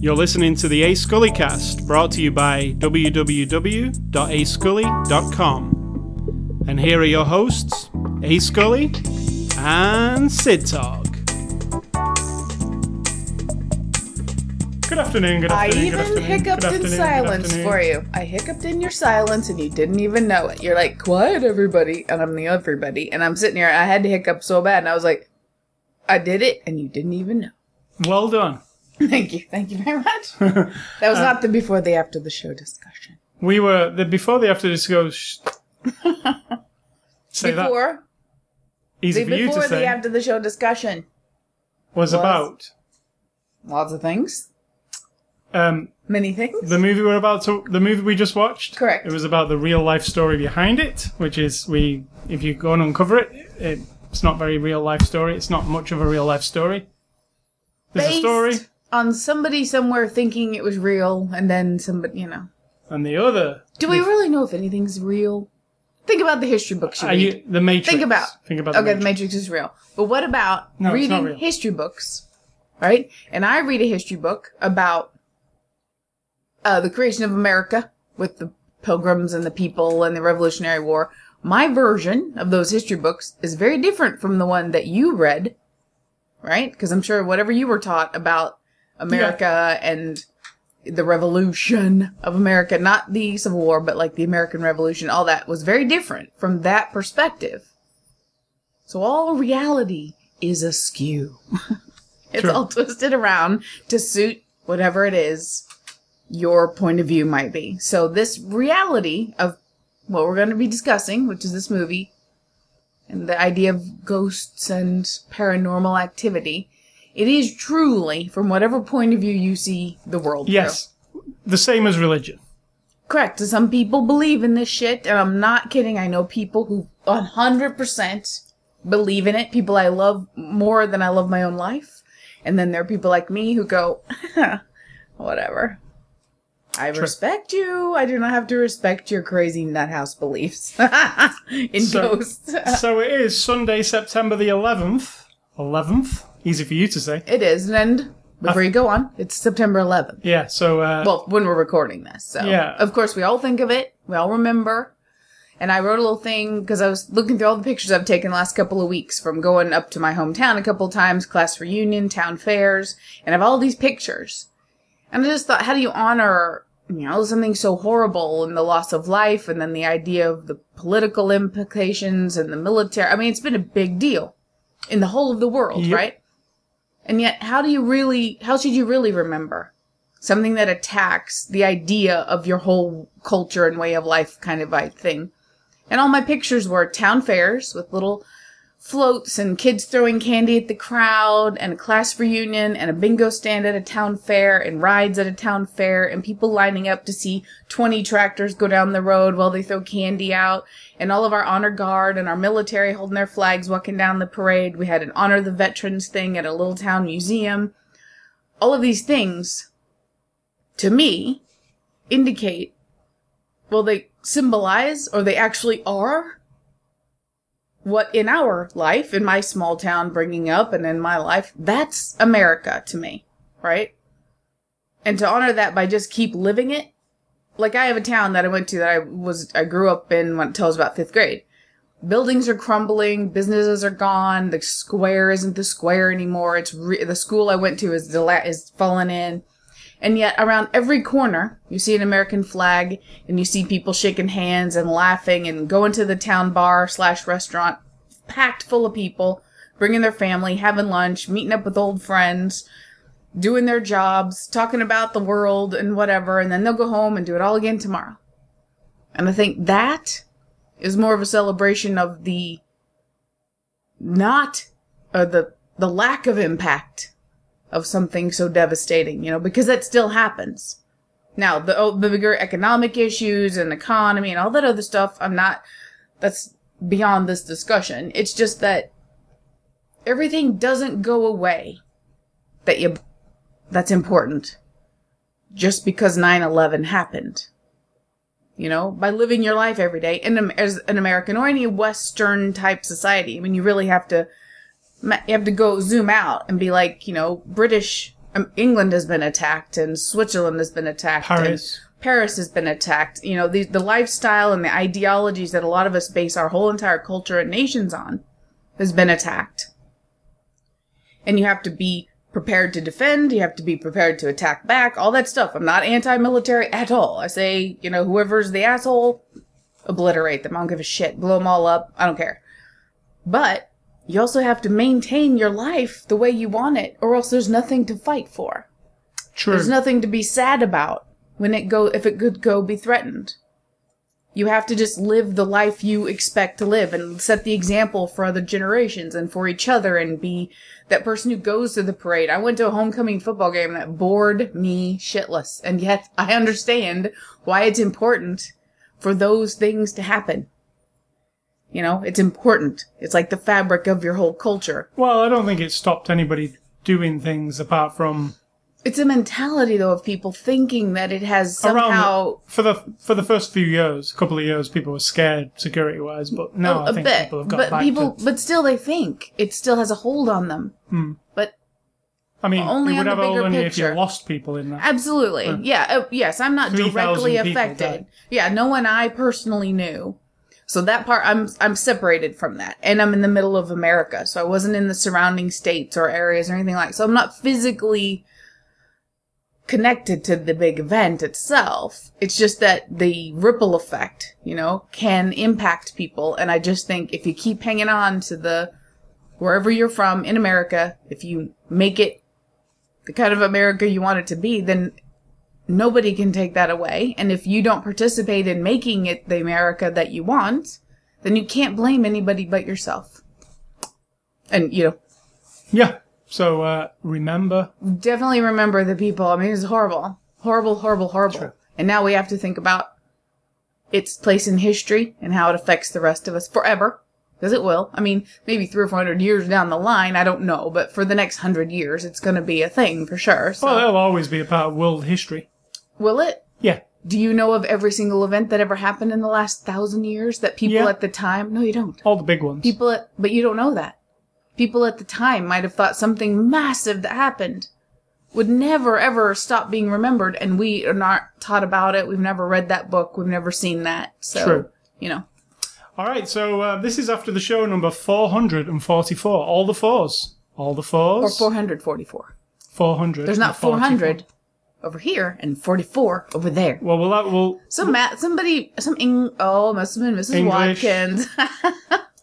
You're listening to the A Scully cast, brought to you by www.ascully.com. And here are your hosts, A Scully and Sid Talk. Good afternoon, good I afternoon. even good afternoon, hiccuped good in silence for you. I hiccuped in your silence and you didn't even know it. You're like, quiet everybody, and I'm the everybody. And I'm sitting here, I had to hiccup so bad, and I was like, I did it, and you didn't even know. Well done. Thank you. Thank you very much. That was not the before the after the show discussion. We were the before the after this goes. say that before easy the for you before to the after the show discussion. was about Lots of things. um, Many things. the movie we're about to the movie we just watched. Correct. It was about the real life story behind it, which is we if you go and uncover it, it it's not very real life story. It's not much of a real life story. There's a story, on somebody somewhere thinking it was real, and then somebody, you know. and the other. Do we really know if anything's real? Think about the history books you Are read. you, the Matrix. Think about. Think about. The okay, Matrix. the Matrix is real. But what about No, reading history books? Right? And I read a history book about uh, the creation of America with the pilgrims and the people and the Revolutionary War. My version of those history books is very different from the one that you read, right? Because I'm sure whatever you were taught about America and the revolution of America, not the Civil War, but like the American Revolution, all that was very different from that perspective. So all reality is askew. it's True. all twisted around to suit whatever it is your point of view might be. So this reality of what we're going to be discussing, which is this movie, and the idea of ghosts and paranormal activity, it is truly from whatever point of view you see the world. through. Yes, the same as religion. Correct. Some people believe in this shit, and I'm not kidding. I know people who 100% believe in it. People I love more than I love my own life. And then there are people like me who go, whatever. I respect you. I do not have to respect your crazy nuthouse beliefs in So- ghosts. so it is Sunday, September the 11th. 11th? Easy for you to say. it is, and before you go on, it's September 11th. Yeah, so uh, well, when we're recording this. So, Yeah. of course, we all think of it. We all remember. And I wrote a little thing because I was looking through all the pictures I've taken the last couple of weeks from going up to my hometown a couple of times, class reunion, town fairs, and I have all these pictures. And I just thought, how do you honor, you know, something so horrible and the loss of life and then the idea of the political implications and the military? I mean, it's been a big deal in the whole of the world, Yep. right? And yet, how do you really, how should you really remember? something that attacks the idea of your whole culture and way of life kind of like thing. And all my pictures were town fairs with little floats and kids throwing candy at the crowd and a class reunion and a bingo stand at a town fair and rides at a town fair and people lining up to see 20 tractors go down the road while they throw candy out and all of our honor guard and our military holding their flags walking down the parade. We had an honor the veterans thing at a little town museum. All of these things to me indicate well they symbolize or they actually are what in our life in my small town bringing up and in my life that's america to me right? And to honor that by just keep living it like i have a town that i went to that i was i grew up in when, until i was about fifth grade. Buildings are crumbling businesses are gone the square isn't the square anymore it's re- the school i went to is dela- is fallen in and yet, around every corner, you see an American flag, and you see people shaking hands and laughing and going to the town bar slash restaurant, packed full of people, bringing their family, having lunch, meeting up with old friends, doing their jobs, talking about the world and whatever, and then they'll go home and do it all again tomorrow. And I think that is more of a celebration of the not, or the, the lack of impact of something so devastating, you know, because that still happens. Now, the, oh, the bigger economic issues and economy and all that other stuff, I'm not, that's beyond this discussion. It's just that everything doesn't go away that you, that's important just because 9-11 happened. You know, by living your life every day in, as an American or any Western type society. I mean, you really have to, you have to go zoom out and be like, you know, British um, England has been attacked and Switzerland has been attacked. and Paris. Paris has been attacked. You know, the, the lifestyle and the ideologies that a lot of us base our whole entire culture and nations on has been attacked. And you have to be prepared to defend. You have to be prepared to attack back. All that stuff. I'm not anti-military at all. I say, you know, whoever's the asshole, obliterate them. I don't give a shit. Blow them all up. I don't care. But you also have to maintain your life the way you want it, or else there's nothing to fight for. True. There's nothing to be sad about when it go if it could go be threatened. You have to just live the life you expect to live and set the example for other generations and for each other and be that person who goes to the parade. I went to a homecoming football game that bored me shitless. And yet I understand why it's important for those things to happen. You know, it's important. It's like the fabric of your whole culture. well, I don't think it stopped anybody doing things apart from It's a mentality though of people thinking that it has somehow around for the for the first few years, a couple of years, people were scared security wise, but now I a think bit, people have got but back people, to. but still, they think it still has a hold on them. Hmm. But I mean, only would on have bigger only if you lost people in that. absolutely, yeah, uh, yes, I'm not 3,000 directly affected. Yeah, no one I personally knew. So that part, I'm I'm separated from that, and I'm in the middle of America, so I wasn't in the surrounding states or areas or anything like. So I'm not physically connected to the big event itself. It's just that the ripple effect, you know, can impact people. And I just think if you keep hanging on to the wherever you're from in America, if you make it the kind of America you want it to be, then nobody can take that away. And if you don't participate in making it the America that you want, then you can't blame anybody but yourself. And, you know, Yeah. So uh, remember, definitely remember the people. I mean, it's horrible. Horrible, horrible, horrible. True. And now we have to think about its place in history and how it affects the rest of us forever. Because it will. I mean, maybe three or four hundred years down the line, I don't know. But for the next hundred years, it's going to be a thing for sure. So, well, it'll always be a part of world history. Will it? Yeah. Do you know of every single event that ever happened in the last thousand years that people Yeah. at the time? No, you don't. All the big ones. People, at, but you don't know that. People at the time might have thought something massive that happened would never ever stop being remembered, and we are not taught about it. We've never read that book. We've never seen that. So, True. you know, All right, so uh, this is after the show number 444. All the fours. All the or fours. 444. 400. There's not 400 over here and 44 over there. Well, we'll, uh, we'll, Some Matt, somebody, some Eng- oh, must have been Mrs. English. Watkins.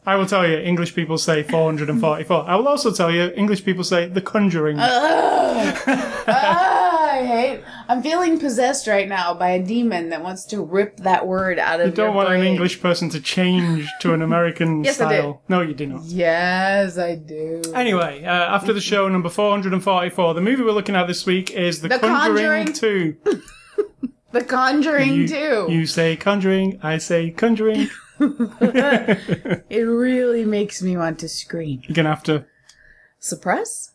I will tell you, English people say 444. I will also tell you, English people say The Conjuring. Ah, I hate. I'm feeling possessed right now by a demon that wants to rip that word out of you don't want an. English person to change to an American Yes, I style. do. No, you do not. Yes, I do. Anyway, uh, after the show number 444, the movie we're looking at this week is The, The Conjuring, Conjuring. 2. The Conjuring You, too. you say Conjuring, I say Conjuring. it really makes me want to scream. You're to have to Suppress?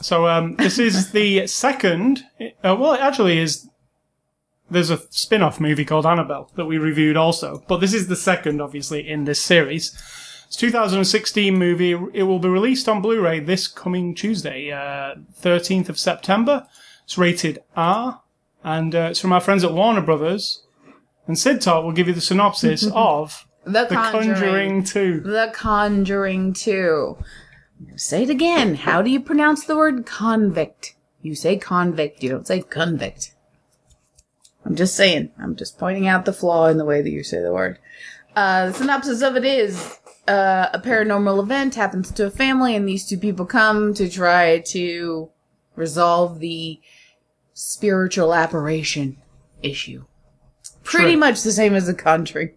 So um, this is the second. Uh, well, it actually is. There's a spin-off movie called Annabelle that we reviewed also, but this is the second, obviously, in this series. It's 2016 movie. It will be released on Blu-ray this coming Tuesday, uh, 13th of September. It's rated R, and uh, it's from our friends at Warner Brothers. And Sid Talk will give you the synopsis of The, The Conjuring. Conjuring 2. The Conjuring 2. Say it again. How do you pronounce the word convict? You say convict, you don't say convict. I'm just saying. I'm just pointing out the flaw in the way that you say the word. Uh, the synopsis of it is uh, a paranormal event happens to a family, and these two people come to try to resolve the spiritual apparition issue. Pretty True. much the same as the Conjuring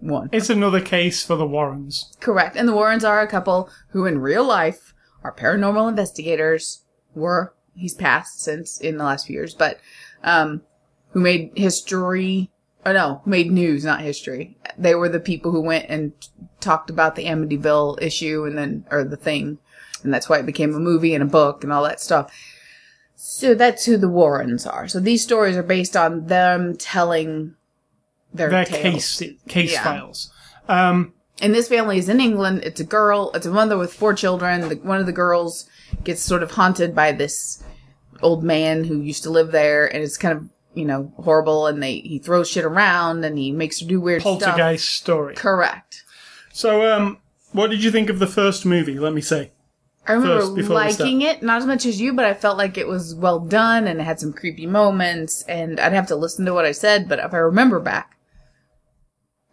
one. It's another case for the Warrens. Correct. And the Warrens are a couple who in real life are paranormal investigators. Were he's passed since in the last few years, but um who made history oh no, made news, not history. They were the people who went and talked about the Amityville issue and then or the thing. And that's why it became a movie and a book and all that stuff. So that's who the Warrens are. So these stories are based on them telling their, Their case case Yeah. files. Um, And this family is in England. It's a girl. It's a mother with four children. The, one of the girls gets sort of haunted by this old man who used to live there, and it's kind of you know horrible. And they he throws shit around and he makes her do weird stuff. Poltergeist story. Correct. So, um, what did you think of the first movie? Let me say. I remember First, liking it, not as much as you, but I felt like it was well done and it had some creepy moments. And I'd have to listen to what I said, but if I remember back,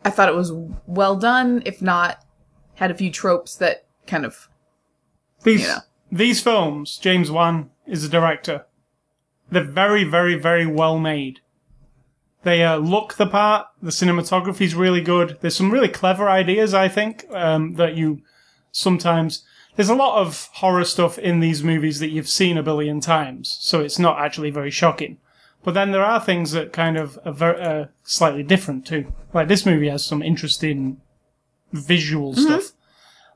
I thought it was well done. If not, had a few tropes that kind of These You know. these films, James Wan is the director. They're very, very, very well made. They uh, look the part. The cinematography's really good. There's some really clever ideas, I think, um, that you sometimes. There's a lot of horror stuff in these movies that you've seen a billion times, so it's not actually very shocking. But then there are things that kind of are ver- uh, slightly different too. Like this movie has some interesting visual stuff.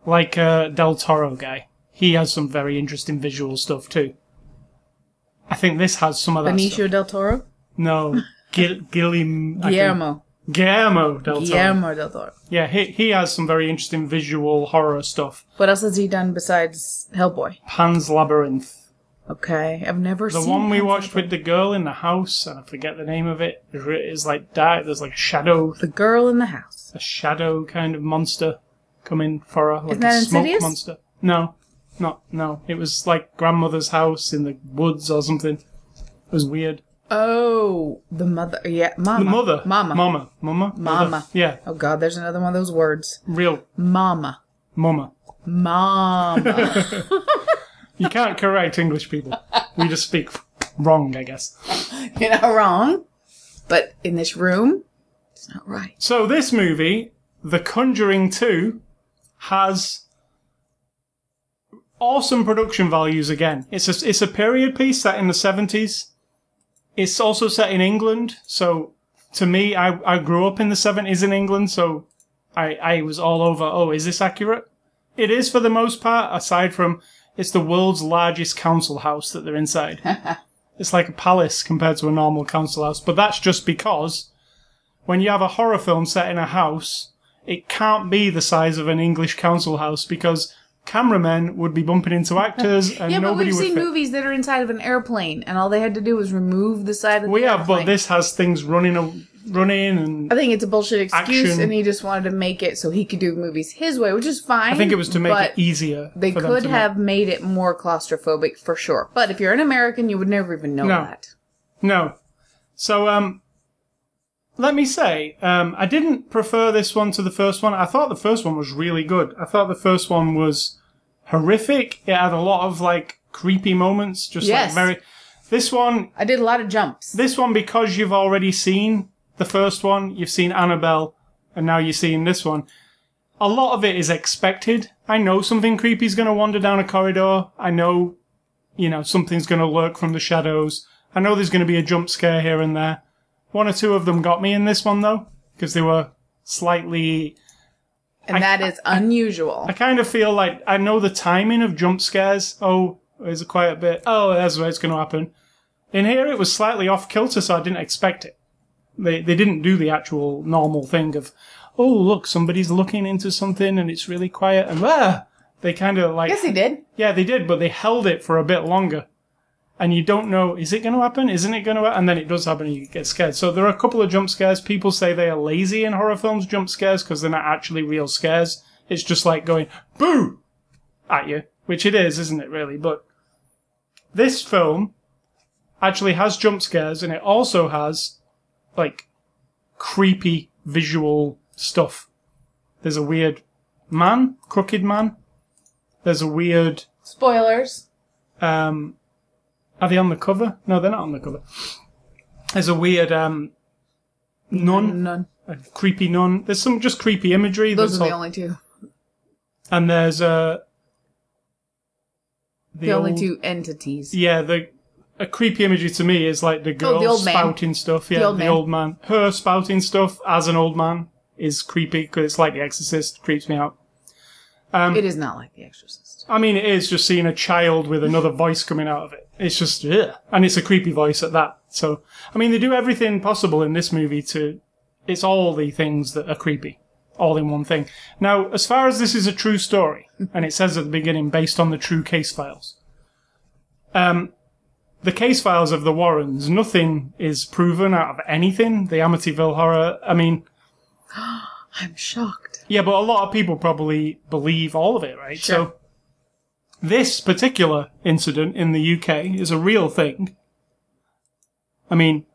Like uh, Del Toro guy, he has some very interesting visual stuff too. I think this has some of that. stuff. Benicio del Toro, No, Gil- Guillermo. Can- Guillermo, Guillermo del Toro. Guillermo del Toro. Yeah, he he has some very interesting visual horror stuff. What else has he done besides Hellboy? Pan's Labyrinth. Okay, I've never seen. The seen one we watched with the girl in the house, and I forget the name of it. It's like dark. There's like a shadow, The Girl in the House. a shadow kind of monster coming for her, like Isn't that a smoke Insidious? monster. No, not no. It was like grandmother's house in the woods or something. It was weird. Oh, the mother. Yeah, Mama. The mother, Mama. mama, mama, Mama. Mother. Yeah, Oh God, there's another one of those words. real Mama. mama. Mama. You can't correct English people. We just speak wrong, I guess. You're not wrong. But in this room, it's not right. So this movie, The Conjuring 2, has awesome production values again. It's a, it's a period piece set in the 70s. It's also set in England, so to me, I, I grew up in the 70s in England, so I, I was all over, oh, is this accurate? It is for the most part, aside from it's the world's largest council house that they're inside. it's like a palace compared to a normal council house, but that's just because when you have a horror film set in a house, it can't be the size of an English council house because cameramen would be bumping into actors and Yeah, but nobody we've would seen fit. movies that are inside of an airplane, and all they had to do was remove the side of We the have, airplane. but this has things running, a- running, and I think it's a bullshit excuse, Action. and he just wanted to make it so he could do movies his way, which is fine. I think it was to make it easier. They for them could have made it more claustrophobic for sure. But if you're an American, you would never even know No. that. No. So, um, let me say, um, I didn't prefer this one to the first one. I thought the first one was really good. I thought the first one was horrific. It had a lot of like creepy moments, just Yes. like very. This one, I did a lot of jumps. this one because you've already seen the first one, you've seen Annabelle, and now you're seeing this one. A lot of it is expected. I know something creepy's going to wander down a corridor. I know, you know, something's going to lurk from the shadows. I know there's going to be a jump scare here and there. One or two of them got me in this one though, because they were slightly and that is unusual. I kind of feel like I know the timing of jump scares. Oh, there's a quiet bit. Oh, that's where it's going to happen. In here, it was slightly off kilter, so I didn't expect it. They they didn't do the actual normal thing of, oh look, somebody's looking into something and it's really quiet and ah. They kind of like yes, he did. yeah, they did, but they held it for a bit longer. And you don't know, is it going to happen? Isn't it going to happen? And then it does happen and you get scared. So there are a couple of jump scares. People say they are lazy in horror films, jump scares, because they're not actually real scares. It's just like going, boo! At you. Which it is, isn't it, really? But this film actually has jump scares and it also has, like, creepy visual stuff. There's a weird man, crooked man. There's a weird Spoilers. um, are they on the cover? No, they're not on the cover. There's a weird um, nun, None. a creepy nun. There's some just creepy imagery. Those are the all- only two. and there's uh, The, only old- two entities. Yeah, the a creepy imagery to me is like the girl Oh, the old man. spouting stuff. Yeah, the old old, man. man. Her spouting stuff as an old man is creepy because it's like The Exorcist. Creeps me out. it is not like The Exorcist. I mean, it is just seeing a child with another voice coming out of it. It's just, ugh. and it's a creepy voice at that. So, I mean, they do everything possible in this movie to, it's all the things that are creepy, all in one thing. Now, as far as this is a true story, and it says at the beginning, based on the true case files, um, the case files of the Warrens, nothing is proven out of anything. The Amityville horror, I mean, I'm shocked. yeah, but a lot of people probably believe all of it, right? Sure. So, this particular incident in the UK is a real thing. I mean,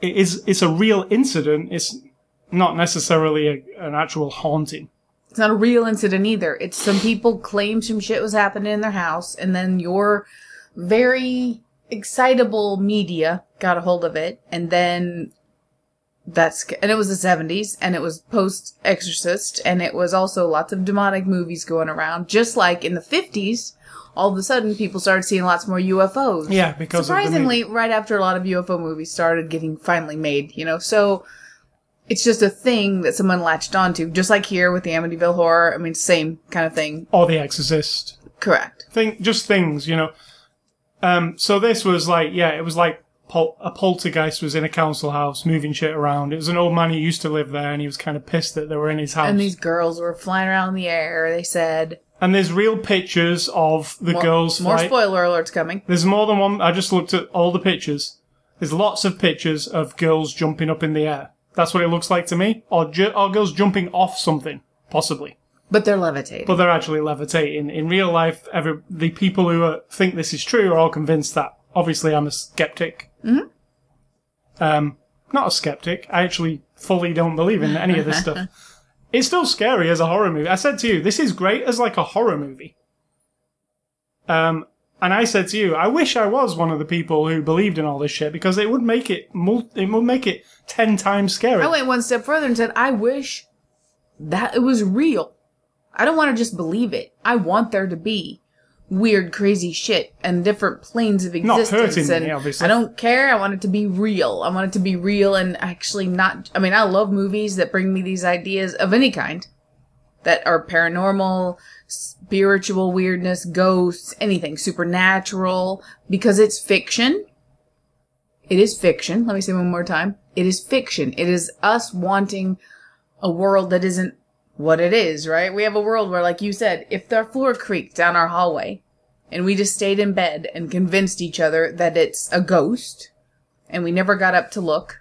it is, it's a real incident. It's not necessarily a, an actual haunting. It's not a real incident either. It's some people claim some shit was happening in their house, and then your very excitable media got a hold of it, and then that's and it was the 70s, and it was post Exorcist, and it was also lots of demonic movies going around. Just like in the 50s, all of a sudden people started seeing lots more UFOs. Yeah, because surprisingly, right after a lot of UFO movies started getting finally made, you know, so it's just a thing that someone latched onto, just like here with the Amityville horror. I mean, same kind of thing. Or The Exorcist. Correct. Think, just things, you know. Um, so this was like, yeah, it was like pol- a poltergeist was in a council house moving shit around. It was an old man who used to live there and he was kind of pissed that they were in his house. And these girls were flying around in the air. They said And there's real pictures of the more, girls more spoiler alerts coming. There's more than one. I just looked at all the pictures. There's lots of pictures of girls jumping up in the air. That's what it looks like to me. Or, ju- or girls jumping off something, possibly. But they're levitating. But they're actually levitating. In real life, every, the people who uh, think this is true are all convinced that. Obviously, I'm a skeptic. Mm-hmm. Um, not a skeptic. I actually fully don't believe in any of this stuff. It's still scary as a horror movie. I said to you, this is great as like a horror movie. Um, and I said to you, I wish I was one of the people who believed in all this shit because it would make it mul- it would make it ten times scarier. I went one step further and said, I wish that it was real. I don't want to just believe it. I want there to be weird, crazy shit and different planes of existence. Not hurting me, obviously. I don't care. I want it to be real. I want it to be real and actually not. I mean, I love movies that bring me these ideas of any kind that are paranormal, spiritual weirdness, ghosts, anything supernatural because it's fiction. It is fiction. Let me say one more time. It is fiction. It is us wanting a world that isn't what it is, right? We have a world where, like you said, if the floor creaked down our hallway and we just stayed in bed and convinced each other that it's a ghost and we never got up to look,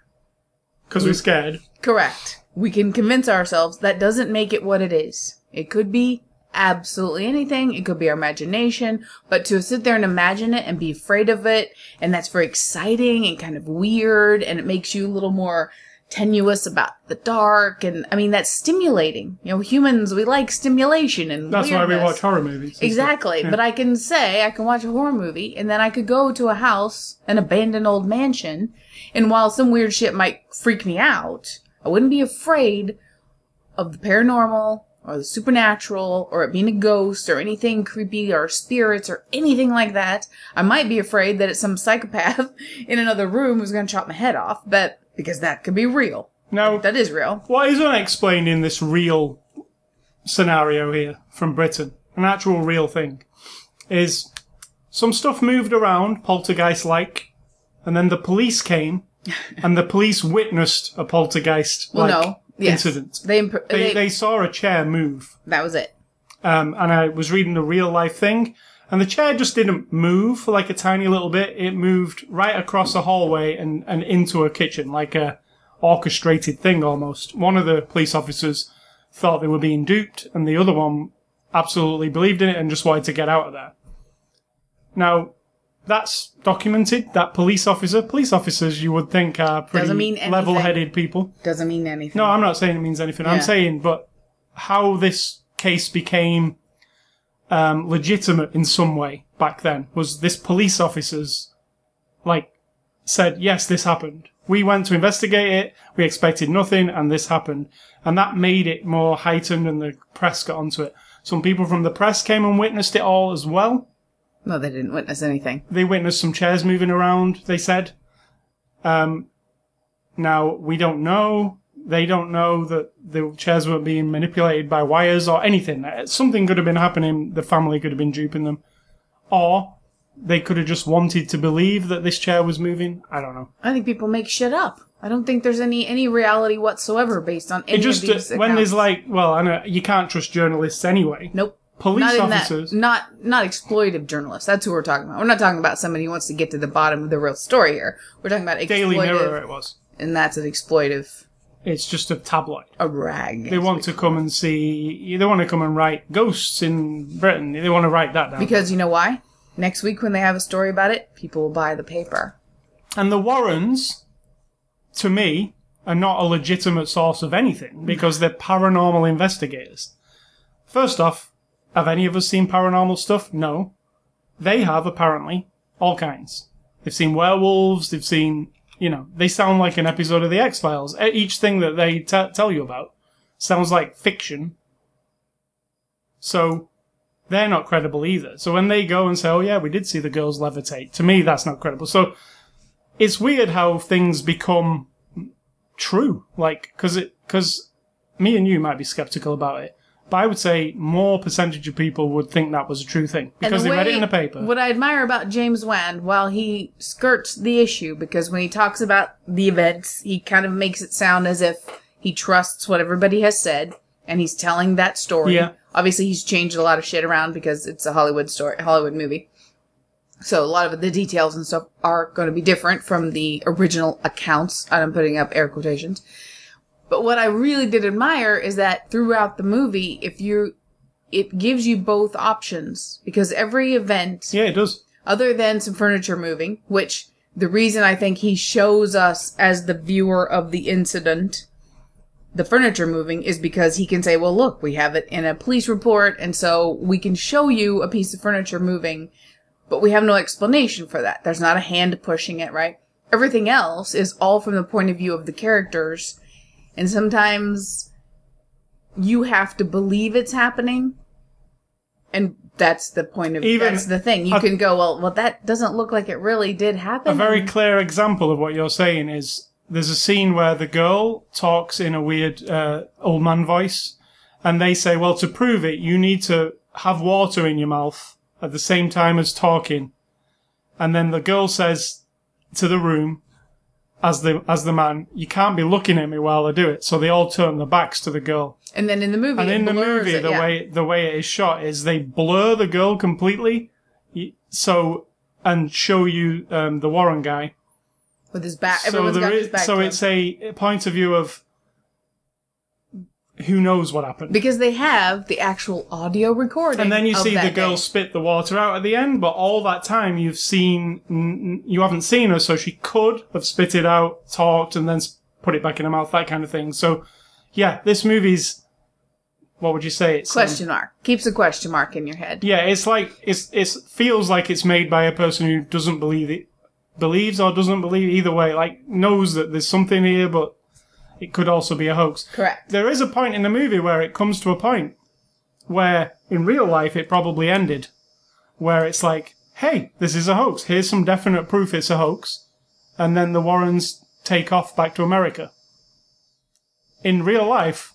Because we're mm. scared. correct. We can convince ourselves that doesn't make it what it is. It could be absolutely anything. It could be our imagination, but to sit there and imagine it and be afraid of it, and that's very exciting and kind of weird, and it makes you a little more tenuous about the dark, and I mean, that's stimulating. You know, humans, we like stimulation and That's why we watch horror movies. Exactly. Yeah. But I can say I can watch a horror movie and then I could go to a house, an abandoned old mansion, and while some weird shit might freak me out, I wouldn't be afraid of the paranormal or the supernatural or it being a ghost or anything creepy or spirits or anything like that. I might be afraid that it's some psychopath in another room who's going to chop my head off, but because that could be real. No, That is real. what is unexplained in this real scenario here from Britain, an actual real thing, is some stuff moved around, poltergeist like, and then the police came, and the police witnessed a poltergeist like Well, no. Yes. incident. They, imp- They, they, they saw a chair move, that was it. um, and I was reading a real life thing, and the chair just didn't move for like a tiny little bit. It moved right across the hallway and, and into a kitchen, like a orchestrated thing almost. One of the police officers thought they were being duped, and the other one absolutely believed in it and just wanted to get out of there. Now, that's documented. That police officer, police officers, you would think are pretty Doesn't mean anything. level-headed people. Doesn't mean anything. No, I'm not saying it means anything. I'm Yeah. saying, but how this case became um, legitimate in some way back then was this police officers like said, yes, this happened. We went to investigate it. We expected nothing, and this happened, and that made it more heightened, and the press got onto it. Some people from the press came and witnessed it all as well. No, they didn't witness anything. They witnessed some chairs moving around, they said. Um, now, we don't know. They don't know that the chairs were being manipulated by wires or anything. Uh, Something could have been happening. The family could have been duping them. Or they could have just wanted to believe that this chair was moving. I don't know. I think people make shit up. I don't think there's any any reality whatsoever based on any It just, of these uh, when there's like, well, I know you can't trust journalists anyway. nope. police not officers. that not not exploitive journalists. That's who we're talking about. We're not talking about somebody who wants to get to the bottom of the real story here. We're talking about exploitive, Daily Mirror, it was. and that's an exploitive It's just a tabloid. a rag. They want to come and see. They want to come and write ghosts in Britain. They want to write that down. because you know why? Next week when they have a story about it, people will buy the paper. And the Warrens, to me, are not a legitimate source of anything because they're paranormal investigators. First off, have any of us seen paranormal stuff? No. They have, apparently, all kinds. They've seen werewolves, they've seen, you know, they sound like an episode of The X Files. Each thing that they t- tell you about sounds like fiction. So, they're not credible either. So when they go and say, oh yeah, we did see the girls levitate, to me that's not credible. So, it's weird how things become true. Like, cause it, cause me and you might be skeptical about it, but I would say more percentage of people would think that was a true thing because the they read it in the paper. What I admire about James Wan, while he skirts the issue, because when he talks about the events, he kind of makes it sound as if he trusts what everybody has said, and he's telling that story. Yeah. Obviously, he's changed a lot of shit around because it's a Hollywood story, Hollywood movie. So a lot of the details and stuff are going to be different from the original accounts. I'm putting up air quotations. But what I really did admire is that throughout the movie, if you, it gives you both options because every event, yeah, it does. other than some furniture moving, which the reason I think he shows us as the viewer of the incident, the furniture moving, is because he can say, well, look, we have it in a police report, and so we can show you a piece of furniture moving, but we have no explanation for that. There's not a hand pushing it, right? Everything else is all from the point of view of the characters, and sometimes you have to believe it's happening. And that's the point of Even- that's the thing. You a- can go, well, well, that doesn't look like it really did happen. A very clear example of what you're saying is there's a scene where the girl talks in a weird uh, old man voice, and they say, "Well, to prove it, you need to have water in your mouth at the same time as talking." And then the girl says to the room, as the as the man, "You can't be looking at me while I do it." So they all turn their backs to the girl. and then in the movie, And in the movie, it, the yeah. way the way it is shot is they blur the girl completely, so and show you um, the Warren guy. with his back, So everyone's there got is, his back. so it's him. a point of view of who knows what happened. because they have the actual audio recording. And then you see the girl day. spit the water out at the end, but all that time you've seen, you haven't seen her, so she could have spit it out, talked, and then put it back in her mouth, that kind of thing. So, yeah, this movie's, what would you say? It's um, question mark keeps a question mark in your head. Yeah, it's like it's it feels like it's made by a person who doesn't believe it, believes or doesn't believe either way. Like knows that there's something here, but it could also be a hoax. Correct. There is a point in the movie where it comes to a point where in real life it probably ended, where it's like, hey, this is a hoax. Here's some definite proof it's a hoax, and then the Warrens take off back to America. In real life,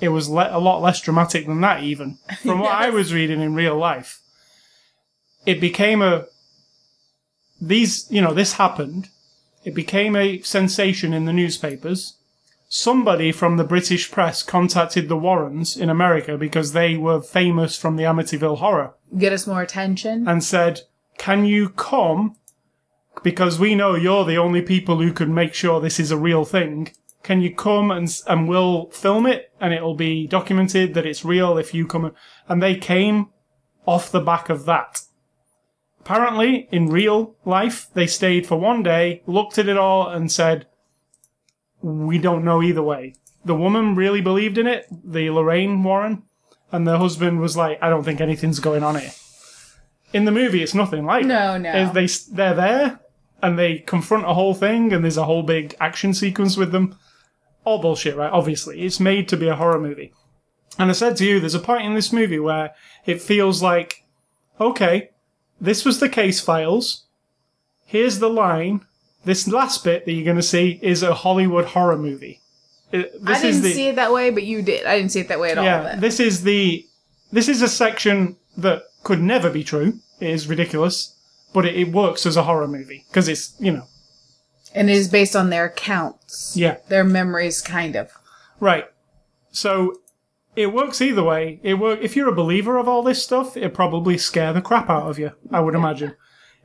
it was le- a lot less dramatic than that, even from what I was reading in real life. It became a these, you know, this happened. It became a sensation in the newspapers. Somebody from the British press contacted the Warrens in America because they were famous from the Amityville horror Get us more attention. and said, Can you come? Because we know you're the only people who can make sure this is a real thing. Can you come and, and we'll film it and it'll be documented that it's real if you come? And they came off the back of that. Apparently, in real life, they stayed for one day, looked at it all and said, we don't know either way. The woman really believed in it, the Lorraine Warren, and the husband was like, I don't think anything's going on here. In the movie, it's nothing like No, no. They, they're there, and they confront a whole thing, and there's a whole big action sequence with them. All bullshit, right? Obviously. It's made to be a horror movie. And I said to you, there's a point in this movie where it feels like, okay, this was the case files. Here's the line. This last bit that you're going to see is a Hollywood horror movie. Uh, it- I didn't the, see it that way, but you did. I didn't see it that way at all. yeah, this is the this is a section that could never be true. It is ridiculous, but it, it works as a horror movie because it's you know and it is based on their accounts. yeah Their memories, kind of. right. So it works either way. It work if you're a believer of all this stuff, it probably scare the crap out of you. I would imagine.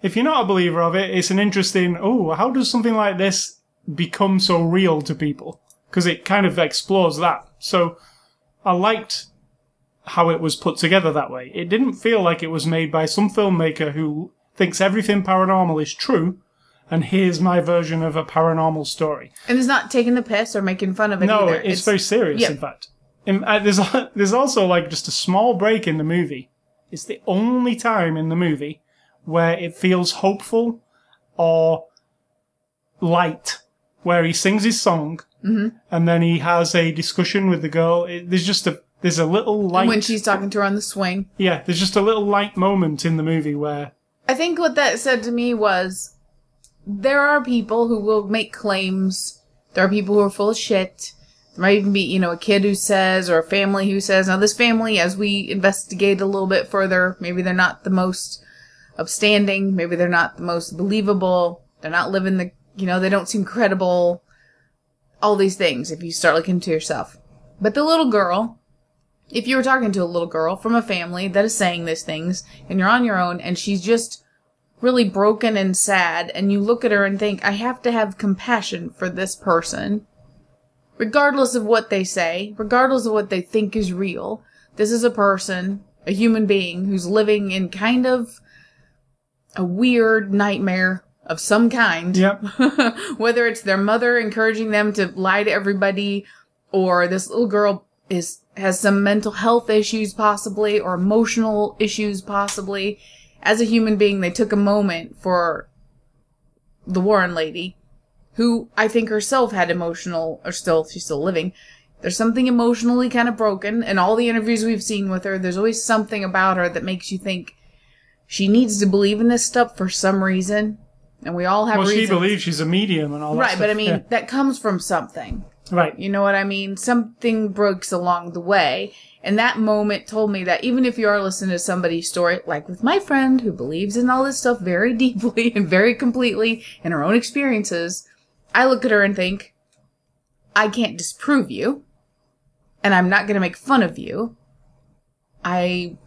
If you're not a believer of it, it's an interesting. Oh, how does something like this become so real to people? Because it kind of explores that. So I liked how it was put together that way. It didn't feel like it was made by some filmmaker who thinks everything paranormal is true, and here's my version of a paranormal story. And it's not taking the piss or making fun of it No, either. it's, very serious. yeah. In fact, In- uh, there's there's also like just a small break in the movie. It's the only time in the movie where it feels hopeful or light, where he sings his song Mm-hmm. and then he has a discussion with the girl. It, there's just a there's a little light. when she's talking to her on the swing. yeah, there's just a little light moment in the movie where I think what that said to me was there are people who will make claims. There are people who are full of shit. There might even be, you know, a kid who says or a family who says, now this family, as we investigate a little bit further, maybe they're not the most upstanding. Maybe they're not the most believable. They're not living the, you know, they don't seem credible. All these things if you start looking into yourself. But the little girl, if you were talking to a little girl from a family that is saying these things and you're on your own and she's just really broken and sad and you look at her and think, I have to have compassion for this person. Regardless of what they say, regardless of what they think is real, this is a person, a human being who's living in kind of a weird nightmare of some kind. yep, Whether it's their mother encouraging them to lie to everybody, or this little girl is has some mental health issues possibly, or emotional issues possibly. As a human being, they took a moment for the Warren lady, who I think herself had emotional, or still she's still living. There's something emotionally kind of broken, and all the interviews we've seen with her, there's always something about her that makes you think she needs to believe in this stuff for some reason. And we all have well, she reasons. believes she's a medium and all that. Right, but I mean, Yeah. that comes from something. right. You know what I mean? Something breaks along the way. And that moment told me that even if you are listening to somebody's story, like with my friend who believes in all this stuff very deeply and very completely in her own experiences, I look at her and think, I can't disprove you. And I'm not going to make fun of you. I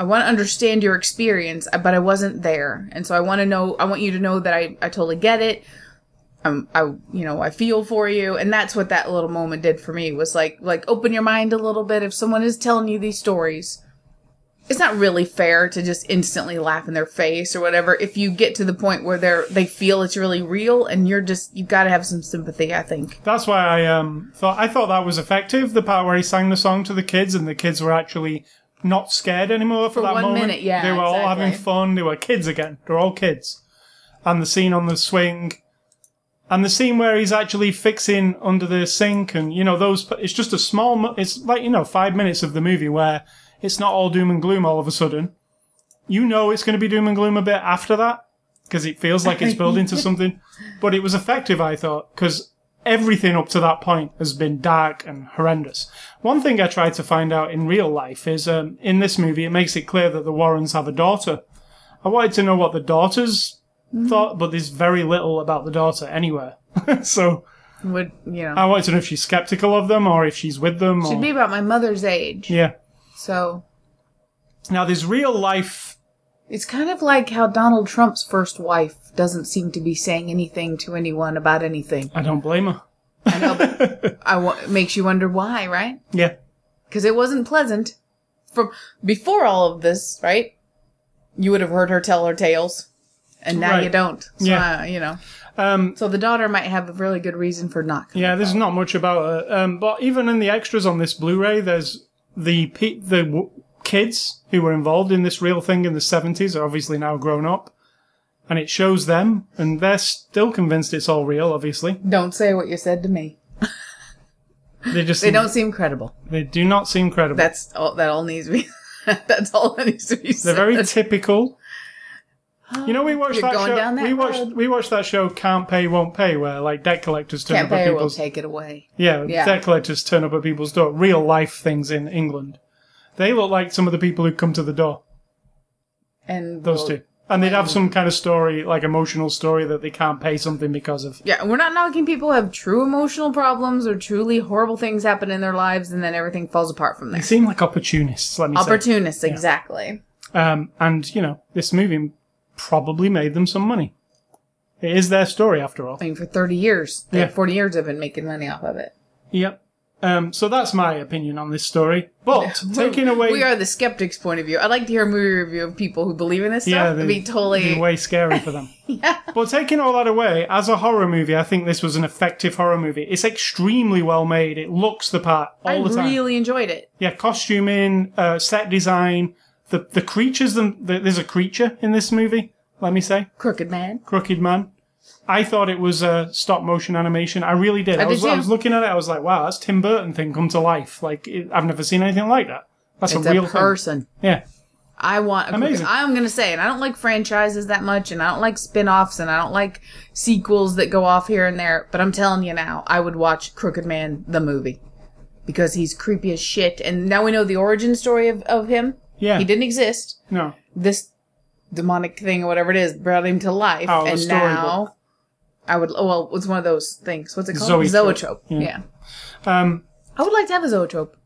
I want to understand your experience, but I wasn't there. And so I want to know, I want you to know that I, I totally get it. I'm, I, you know, I feel for you. And that's what that little moment did for me was like, like open your mind a little bit. If someone is telling you these stories, it's not really fair to just instantly laugh in their face or whatever. If you get to the point where they're, they feel it's really real and you're just, you've got to have some sympathy, I think. That's why I um thought I thought that was effective. The part where he sang the song to the kids and the kids were actually not scared anymore for, For that one moment. minute, yeah, they were all having fun. They were kids again. They're all kids. And the scene on the swing, and the scene where he's actually fixing under the sink, and you know those. It's just a small. mo- It's like you know five minutes of the movie where it's not all doom and gloom all of a sudden. You know it's going to be doom and gloom a bit after that because it feels like it's building to something. But it was effective, I thought, because everything up to that point has been dark and horrendous. One thing I tried to find out in real life is um, in this movie, it makes it clear that the Warrens have a daughter. I wanted to know what the daughter's thought, but there's very little about the daughter anywhere. so Would, you know, I wanted to know if she's skeptical of them or if she's with them. should Or, be about my mother's age. yeah. So Now there's real life. It's kind of like how Donald Trump's first wife doesn't seem to be saying anything to anyone about anything. I don't blame her. I know, but I it makes you wonder why, right? Yeah. Because it wasn't pleasant. From before all of this, right? You would have heard her tell her tales, and now Right. you don't. So, Yeah. uh, you know. Um, So the daughter might have a really good reason for not. coming Yeah, there's not much about her. Um, but even in the extras on this Blu-ray, there's the pe- the w- kids who were involved in this real thing in the 70s are obviously now grown up, and it shows them, and they're still convinced it's all real. Obviously, Don't say what you said to me. they just They don't seem credible. they do not seem credible. That's all. That all needs to be. that's all that needs to be they're very typical. You know, we watched You're that show. that we watched road. we watched that show. Can't pay, won't pay, where like debt collectors turn Can't up at pay or will take it away. Yeah, Yeah. debt collectors turn up at people's door. Real life things in England. They look like some of the people who come to the door. And Those two. And they'd have some kind of story, like emotional story, that they can't pay something because of. Yeah, we're not knocking people who have true emotional problems or truly horrible things happen in their lives and then everything falls apart from there. They seem like opportunists, let me say. Opportunists, exactly. Um, and, you know, this movie probably made them some money. It is their story, after all. I mean, for 30 years, they- Yeah. 40 years, they've been making money off of it. Yep. Um, so that's my opinion on this story. But taking away. We are the skeptic's point of view. I'd like to hear a movie review of people who believe in this stuff. yeah, It'd be totally. it'd be way scary for them. yeah. But taking all that away, as a horror movie, I think this was an effective horror movie. It's extremely well made. It looks the part all I the time. I really enjoyed it. Yeah, costuming, uh, set design, the the creatures. Them, the, there's a creature in this movie. Let me say, Crooked Man. Crooked Man. I thought it was a stop motion animation. I really did. Oh, I, did was, I was looking at it. I was like, wow, that's Tim Burton thing come to life. Like it, I've never seen anything like that. That's It's a a real thing. person. Yeah, I want. A Amazing. Crooked, I'm gonna say, and I don't like franchises that much, and I don't like spin-offs, and I don't like sequels that go off here and there. But I'm telling you now, I would watch Crooked Man the movie because he's creepy as shit. And now we know the origin story of, of him. yeah. He didn't exist. No, This demonic thing or whatever it is brought him to life, Oh, the and now I would. Oh well, it's one of those things. What's it called? Zoetrope. Zoetrope. Yeah. Yeah. um, I would like to have a zoetrope.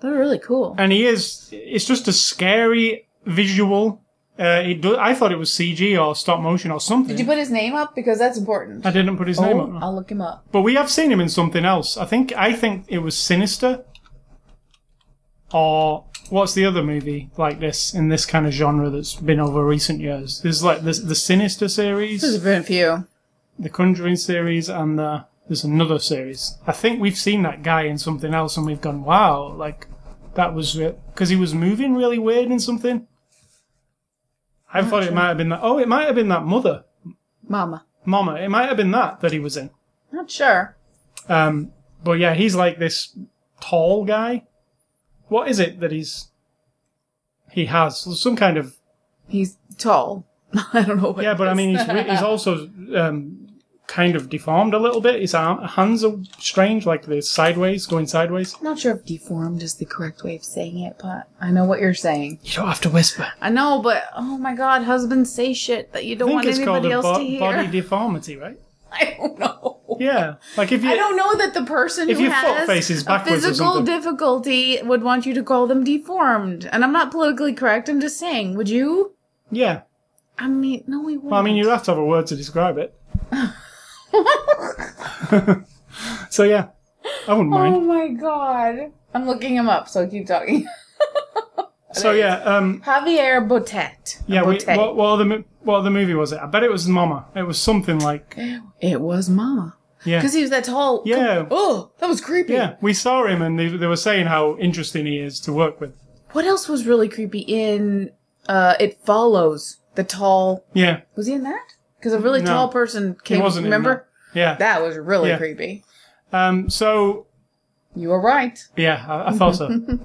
They're really cool. and he is. It's just a scary visual. Uh, it do, I thought it was CG or stop motion or something. Did you put his name up because that's important? I didn't put his name Oh, up. I'll look him up. But we have seen him in something else. I think I think it was Sinister. Or what's the other movie like this in this kind of genre that's been over recent years? There's like the the Sinister series. There's been a few. The Conjuring series, and the, there's another series. I think we've seen that guy in something else, and we've gone, wow, like that was because he was moving really weird in something. I thought it might have been that. Oh, it might have been that mother, Mama. Mama. It might have been that that he was in. Not sure. Um, but yeah, he's like this tall guy. What is it that he's he has some kind of He's tall. I don't know what. yeah, but I mean he's he's also um, kind of deformed a little bit. His arm, hands are strange, like they're sideways, going sideways. not sure if deformed is the correct way of saying it, but I know what you're saying. You don't have to whisper. I know, but oh my god, husbands say shit that you don't want anybody a else bo- to hear. body deformity, right? I don't know. Yeah, like if you I don't know that the person If who has a physical difficulty would want you to call them deformed. And I'm not politically correct. I'm just saying. Would you? yeah. I mean, no, we wouldn't. Well, I mean, you'd have to have a word to describe it. so yeah, I wouldn't mind. Oh my god. I'm looking him up, so keep talking. So yeah, um, Javier Botet. Yeah, we, Botet. what, other, mo- what other movie was it? I bet it was Mama. It was something like It was Mama. yeah, Because he was that tall. Yeah. Oh, that was creepy. yeah. We saw him, and they, they were saying how interesting he is to work with. What else was really creepy in uh It Follows? The tall. Yeah, Was he in that? Because a really No. tall person came. wasn't remember? yeah. That was really Yeah. creepy. Um, so You were right. yeah, I, I thought so.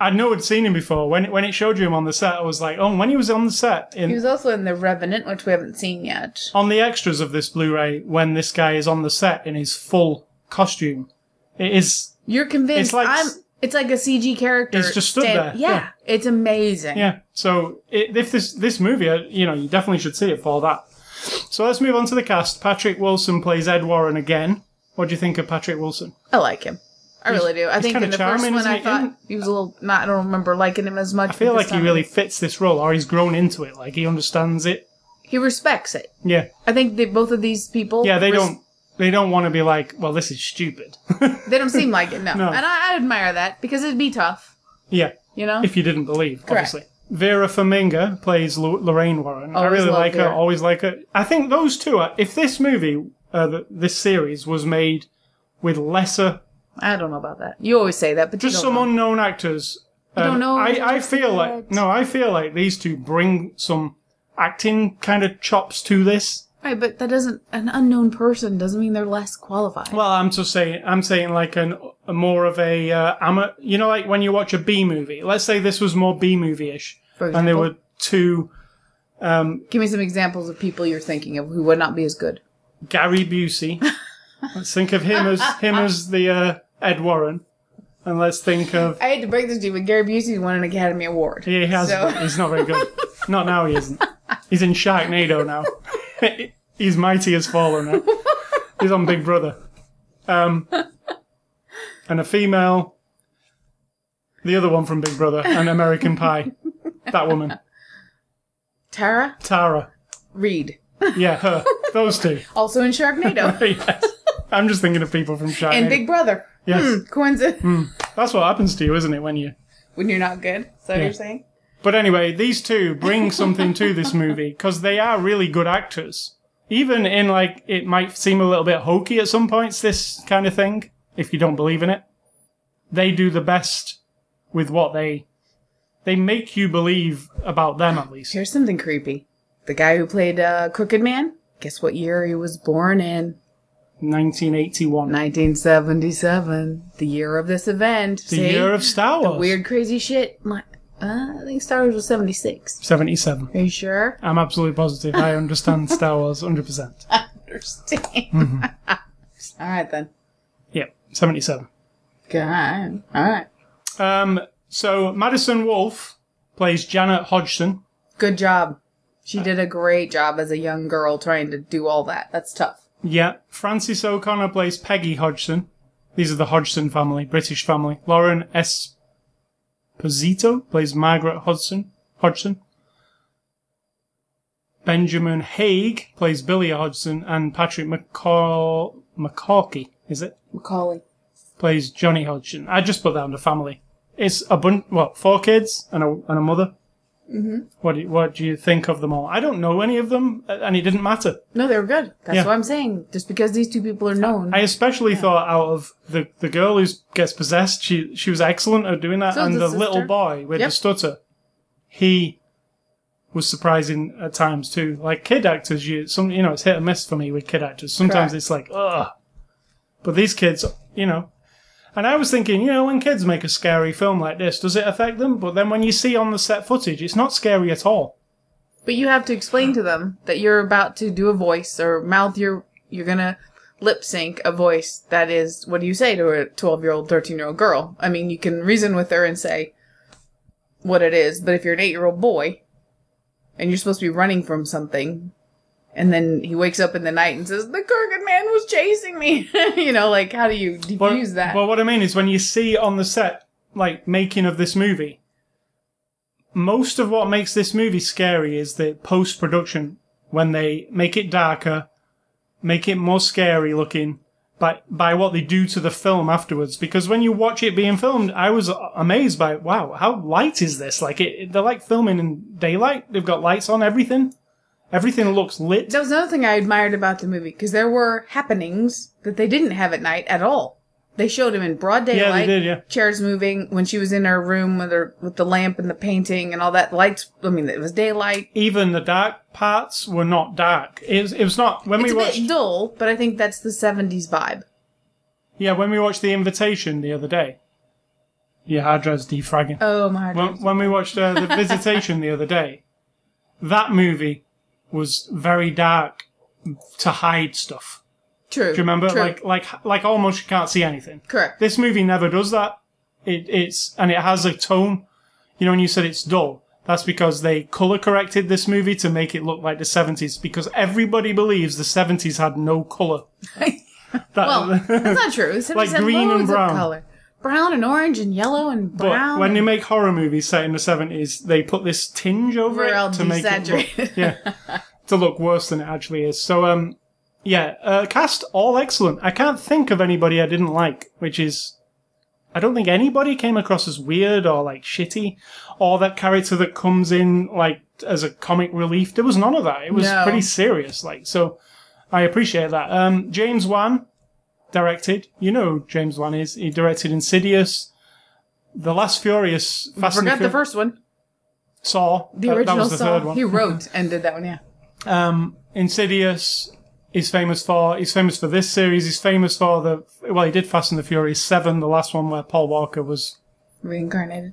I know I'd seen him before. When it, when it showed you him on the set, I was like, oh, when he was on the set in He was also in The Revenant, which we haven't seen yet. on the extras of this Blu-ray, when this guy is on the set in his full costume, it is You're convinced It's like I'm. It's like a CG character. It's just stood there, Yeah, yeah. it's amazing. Yeah. So it, if this this movie, uh, you know, you definitely should see it for that. So let's move on to the cast. Patrick Wilson plays Ed Warren again. What do you think of Patrick Wilson? I like him. I really do. I he's think kinda in the first charming, one, isn't I he? thought he was a little. Not. I don't remember liking him as much. I feel like he really fits this role, or he's grown into it. Like he understands it. He respects it. Yeah. I think that both of these people. Yeah. They res- don't. They don't want to be like, well, this is stupid. They don't seem like it. No, No. and I, I admire that because it'd be tough. yeah. You know. If you didn't believe, Correct. obviously. Vera Farmiga plays Lo- Lorraine Warren. I really like her. Vera. Always like her. I think those two are. If this movie, uh, th- this series, was made with lesser I don't know about that. You always say that, but just you some don't know. unknown actors. I don't um, know I, who I just feel like no, I feel like these two bring some acting kind of chops to this. Right, but that doesn't. An unknown person doesn't mean they're less qualified. Well, I'm just saying, I'm saying like an a more of a uh, ama- you know, like when you watch a B movie. Let's say this was more B movie ish, and there were two Give me some examples of people you're thinking of who would not be as good. Gary Busey. let's think of him as him as the uh, Ed Warren, and let's think of I hate to break this to you, but Gary Busey won an Academy Award. he has So- he's not very good. not now he isn't. He's in Sharknado now. He's mighty as fallen now. He's on Big Brother. Um, and a female. The other one from Big Brother and American Pie. That woman. Tara Tara. Reid, Yeah, her. Those two. also in Sharknado yes. I'm just thinking of people from Sharknado. and Big Brother. Yes. Hmm, coincidence. That's what happens to you, isn't it, when you When you're not good. Is that what you're saying? But anyway, these two bring something to this movie because they are really good actors. Even in like it might seem a little bit hokey at some points, this kind of thing, if you don't believe in it. They do the best with what they they make you believe about them at least. Here's something creepy. The guy who played uh, Crooked Man. Guess what year he was born in? 1981. 1977. The year of this event. the See? year of Star Wars. The weird, crazy shit. Uh, I think Star Wars was 76. 77. Are you sure? I'm absolutely positive. I understand Star Wars 100%. I Understand. Mm-hmm. All right then. Yep, 77. Good. All right. Um, so Madison Wolfe plays Janet Hodgson. Good job. She did a great job as a young girl trying to do all that. That's tough. Yeah, Frances O'Connor plays Peggy Hodgson. These are the Hodgson family, British family. Lauren Esposito plays Margaret Hodgson. Hodgson. Benjamin Haigh plays Billy Hodgson, and Patrick McCaw- McCawkey, is it? Macaulay. Plays Johnny Hodgson. I just put that under family. It's a bunch, what, four kids and a, and a mother? Mm-hmm. What do, you, what do you think of them all? I don't know any of them, and it didn't matter. No, they were good. That's Yeah. what I'm saying. Just because these two people are known. I especially thought out of the, the girl who gets possessed, she she was excellent at doing that, So and the the, sister. little boy with Yep. the stutter, he was surprising at times too. Like kid actors, you some you know it's hit or miss for me with kid actors. Sometimes Correct. it's like ugh, but these kids, you know. And I was thinking, you know, when kids make a scary film like this, does it affect them? But then when you see on the set footage, it's not scary at all. But you have to explain to them that you're about to do a voice or mouth your you're gonna lip sync a voice that is what do you say to a 12 year old 13 year old girl i mean you can reason with her and say what it is but if you're an 8 year old boy and you're supposed to be running from something and then he wakes up in the night and says the crooked man was chasing me you know like how do you But, diffuse that Well, what I mean is when you see on the set, like making of this movie, most of what makes this movie scary is the post production when they make it darker, make it more scary looking by by what they do to the film afterwards. Because when you watch it being filmed, I was amazed by wow, how light is this? Like it, they're like filming in daylight. They've got lights on everything. Everything looks lit. that was another thing i admired about the movie because there were happenings that they didn't have at night at all they showed him in broad daylight Yeah, they did. Yeah. chairs moving when she was in her room with her with the lamp and the painting and all that lights i mean it was daylight Even the dark parts were not dark. It was, it was not when it's we a watched. bit dull but i think that's the 70s vibe Yeah, when we watched The Invitation the other day. Your hard drive's defragging. oh my when, when we watched uh, The Visitation the other day, that movie was very dark to hide stuff. true Do you remember? true. Like, like, like almost you can't see anything. correct This movie never does that. It, it's, and it has a tone. You know, when you said it's dull, that's because they color corrected this movie to make it look like the 70s because everybody believes the 70s had no color. That, well that's not true Like green and brown. Brown and orange and yellow and brown. But when they and- make horror movies set in the seventies, they put this tinge over We're all it to make it look, yeah, to look worse than it actually is. So, um, yeah, uh, cast all excellent. I can't think of anybody I didn't like, which is, I don't think anybody came across as weird or like shitty, or that character that comes in like as a comic relief. There was none of that. It was No. pretty serious. Like, so I appreciate that. Um, James Wan directed. You know who James Wan is. He directed Insidious. The Last Furious, Fast and forgot the first one Saw. the That- original that was the Saw. third one. he wrote and did that one yeah Um, Insidious is famous for. He's famous for this series. He's famous for the. Well, he did Fast and the Furious Seven, the last one where Paul Walker was. reincarnated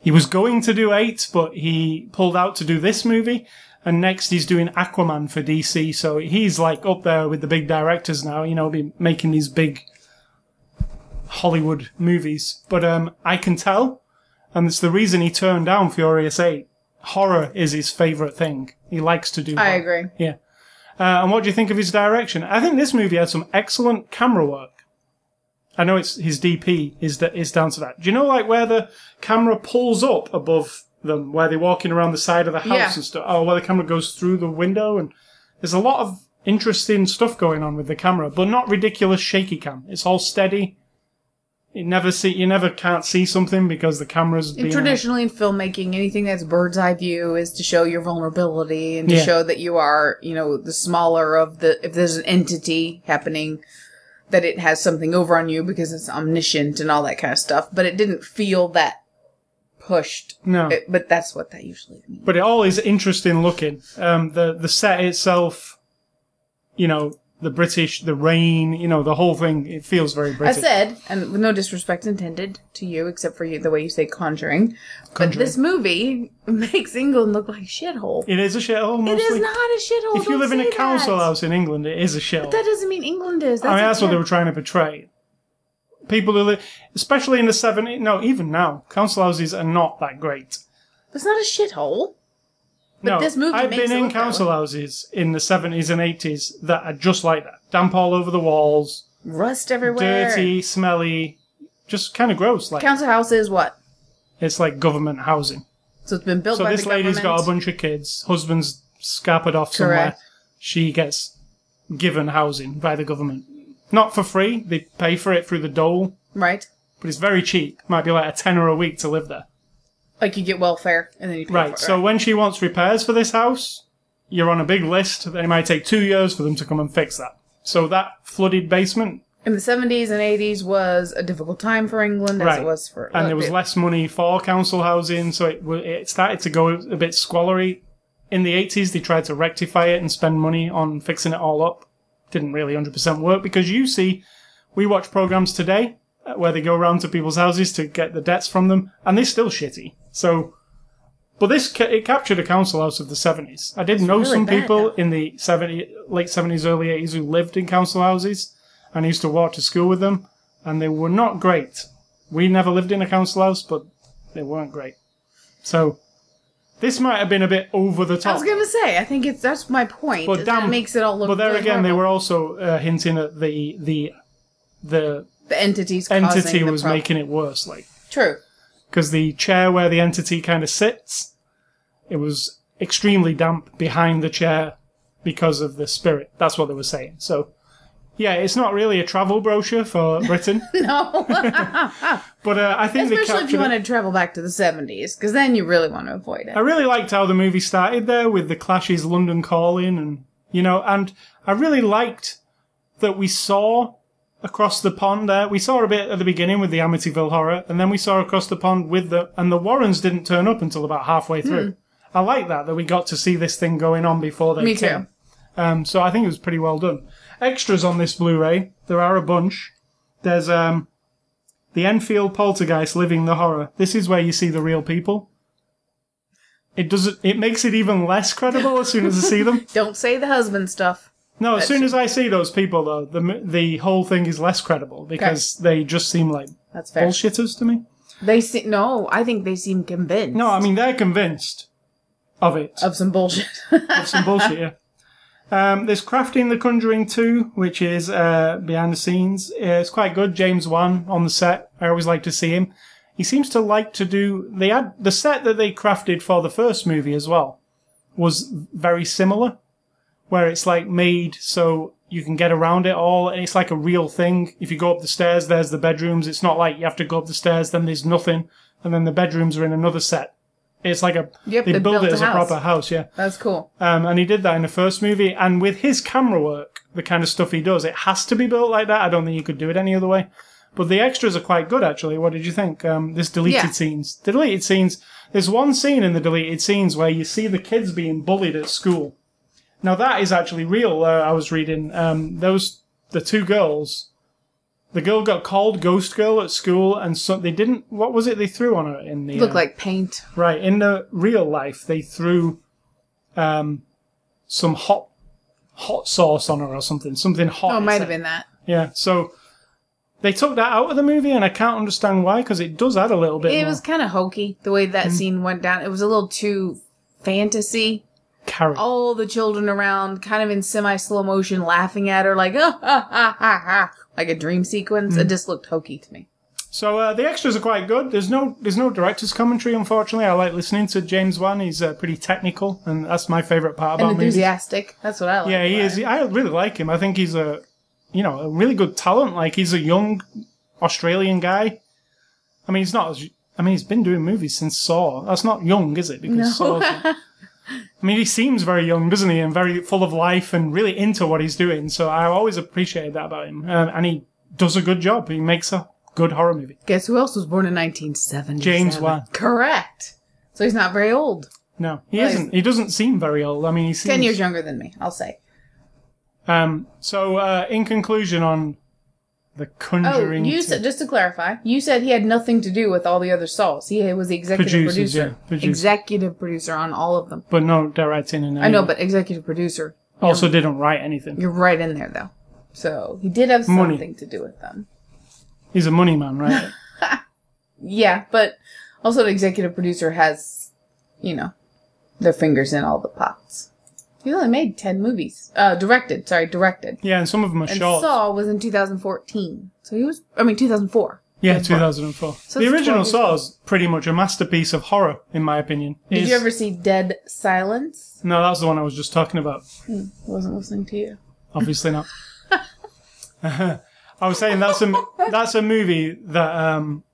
He was going to do eight, but he pulled out to do this movie. And next he's doing Aquaman for DC, so he's like up there with the big directors now. You know, be making these big Hollywood movies. But um, I can tell, and it's the reason he turned down Furious Eight. horror is his favorite thing. He likes to do. I agree. Yeah. Uh, and what do you think of his direction? I think this movie had some excellent camera work. I know it's his DP is that is down to that. Do you know like where the camera pulls up above them, where they're walking around the side of the house Yeah. and stuff? Oh, where the camera goes through the window, and there's a lot of interesting stuff going on with the camera, but not ridiculous shaky cam. It's all steady. You never see, you never can't see something because the camera's being Traditionally in filmmaking, anything that's bird's eye view is to show your vulnerability and to Yeah. show that you are, you know, the smaller of the, if there's an entity happening, that it has something over on you because it's omniscient and all that kind of stuff. But it didn't feel that pushed. no. It- but that's what that usually means. but it all is interesting looking. Um, the the set itself, you know, the British, the rain, you know, the whole thing. It feels very British. I said, and with no disrespect intended to you, except for you, the way you say conjuring, but this movie makes England look like a shithole. it is a shithole. It Mostly. is not a shithole. if you live in a council that. house in England, it is a shithole. But that doesn't mean England is. That's I mean, that's what they were trying to portray. People who live, especially in the 70s, no, even now, council houses are not that great. It's not a shithole. But no, this movie I've makes been it in look that council way. houses in the 70s and 80s that are just like that. Damp all over the walls, Rust everywhere. dirty, smelly, just kind of gross. Like Council house is what? it's like government housing. So it's been built So by this the lady's got a bunch of kids. Husband's scarpered off somewhere. Correct. She gets given housing by the government. Not for free. They pay for it through the dole, right? but it's very cheap. Might be like a tenner a week to live there. Like you get welfare and then you pay for Right. it. So when she wants repairs for this house, you're on a big list. It might take two years for them to come and fix that. So that flooded basement, in the seventies and eighties was a difficult time for England as Right. it was for and there was less money for council housing, so it wa- it started to go a bit squallery. In the 80s, they tried to rectify it and spend money on fixing it all up. Didn't really 100% work because you see, we watch programs today uh, where they go around to people's houses to get the debts from them, and they're still shitty. So, but this ca- it captured a council house of the 70s. I did know really some bad, people though. in the 70, late 70s, early 80s who lived in council houses, and I used to walk to school with them, and they were not great. We never lived in a council house, but they weren't great. So, this might have been a bit over the top. I was gonna say, I think it's that's my point. But is that makes it all look. But there really again, they were also uh, hinting at the the the the entities entity was problem. making it worse, like true. because the chair where the entity kind of sits, it was extremely damp behind the chair because of the spirit. That's what they were saying. So, yeah, it's not really a travel brochure for Britain, No, but uh, I think especially if you it. want to travel back to the seventies, because then you really want to avoid it. I really liked how the movie started there with the Clash's London Calling, and you know, and I really liked that we saw across the pond there. We saw a bit at the beginning with the Amityville horror, and then we saw across the pond with the and the Warrens didn't turn up until about halfway through. I like that that we got to see this thing going on before they Me came. too. Um, so I think it was pretty well done. Extras on this Blu-ray, there are a bunch. There's um, the Enfield Poltergeist Living the Horror. This is where you see the real people. It does it. Makes it even less credible as soon as I see them. Don't say the husband stuff. No, as soon as I see those people, though, the the whole thing is less credible because they just seem like That's fair. bullshitters to me. They seem no. I think they seem convinced. No, I mean they're convinced of it. of some bullshit. Of some bullshit, yeah. Um, there's Crafting the Conjuring 2, which is uh, behind the scenes. It's quite good. James Wan on the set. I always like to see him. He seems to like to do. They had the set that they crafted for the first movie as well was very similar, where it's like made so you can get around it all, and it's like a real thing. If you go up the stairs, there's the bedrooms. It's not like you have to go up the stairs, then there's nothing, and then the bedrooms are in another set. It's like a Yep, they, they build built it as a house. proper house, yeah. That's cool. Um, and he did that in the first movie. And with his camera work, the kind of stuff he does, it has to be built like that. I don't think you could do it any other way. But the extras are quite good, actually. What did you think? Um, this deleted Yeah. scenes. The deleted scenes. There's one scene in the deleted scenes where you see the kids being bullied at school. Now that is actually real. Uh, I was reading um, those the two girls. The girl got called Ghost Girl at school, and so they didn't. What was it they threw on her in the? Look uh, like paint. Right, in the real life, they threw um, some hot hot sauce on her or something, something hot. Oh, it might have been that. Yeah, so they took that out of the movie, and I can't understand why, because it does add a little bit. It more. was kind of hokey the way that scene went down. It was a little too fantasy. Carrie. All the children around, kind of in semi slow motion, laughing at her like, ah, ha, ha, ha, ha, like a dream sequence. It just looked hokey to me. So uh, the extras are quite good. There's no there's no director's commentary, unfortunately. I like listening to James Wan. He's uh, pretty technical, and that's my favorite part And about movies. enthusiastic. That's what I like. Yeah, he is. him. I really like him. I think he's a, you know, a really good talent. Like he's a young Australian guy. I mean, he's not. As, I mean, he's been doing movies since Saw. That's not young, is it? Because No. Saw's. I mean, he seems very young, doesn't he? And very full of life and really into what he's doing. So I always appreciated that about him. Uh, and he does a good job. He makes a good horror movie. Guess who else was born in 1970? James Wan. Correct. So he's not very old. No, he Well, isn't. He doesn't seem very old. I mean, he seems Ten years younger than me, I'll say. Um. So, uh, in conclusion, on the Conjuring. Oh, you said just to clarify, you said he had nothing to do with all the other Saws. He was the executive Producers, producer, yeah, producers. executive producer on all of them. but no directing and I know, but executive producer. also didn't write anything. You're right in there though. So he did have Money. something to do with them. He's a money man, right? Yeah, but also the executive producer has, you know, their fingers in all the pots. He only made ten movies. Uh, directed. Sorry, directed. yeah, and some of them are And short. Saw was in 2014. So he was, I mean, 2004. yeah, 2004. So the original Saw is pretty much a masterpiece of horror, in my opinion. Did you ever see Dead Silence? No, that's the one I was just talking about. I wasn't listening to you. Obviously not. I was saying that's a that's a movie that um,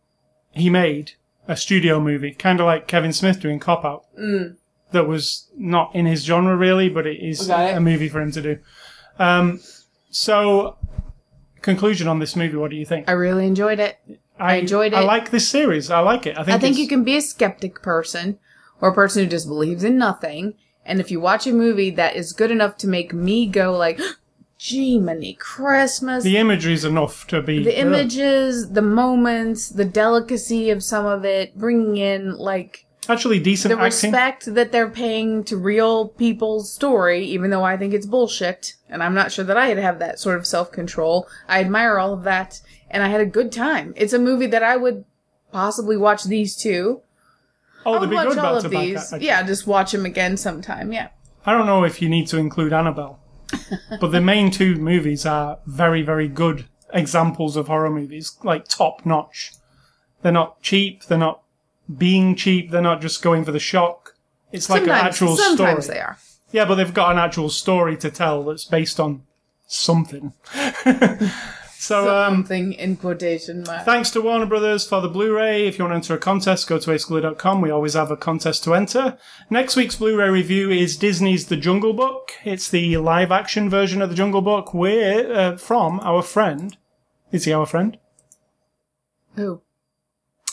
he made a studio movie, kind of like Kevin Smith doing Cop Out. Mm. That was not in his genre really, but it is Got it. a movie for him to do. Um, so, conclusion on this movie. What do you think? I really enjoyed it. I enjoyed it. I like this series. I like it. I think. I think you can be a skeptic person or a person who just believes in nothing. And if you watch a movie that is good enough to make me go like, gee, many Christmas, The imagery is enough to be the images, the moments, the delicacy of some of it, bringing in like actually decent the acting. respect that they're paying to real people's story, even though I think it's bullshit, and I'm not sure that I'd have that sort of self control. I admire all of that, and I had a good time. It's a movie that I would possibly watch these two. oh, I watch good all back to of these. actually. Yeah, just watch them again sometime. Yeah. I don't know if you need to include Annabelle, but the main two movies are very, very good examples of horror movies, like top notch. They're not cheap. They're not being cheap. They're not just going for the shock. It's like sometimes, an actual story. sometimes story. they are. Yeah, but they've got an actual story to tell that's based on something. so, um, Something in quotation marks. Thanks to Warner Brothers for the Blu-ray. If you want to enter a contest, go to ascooler.com. We always have a contest to enter. Next week's Blu-ray review is Disney's The Jungle Book. It's the live-action version of The Jungle Book. We're uh, from our friend. Is he our friend? Who?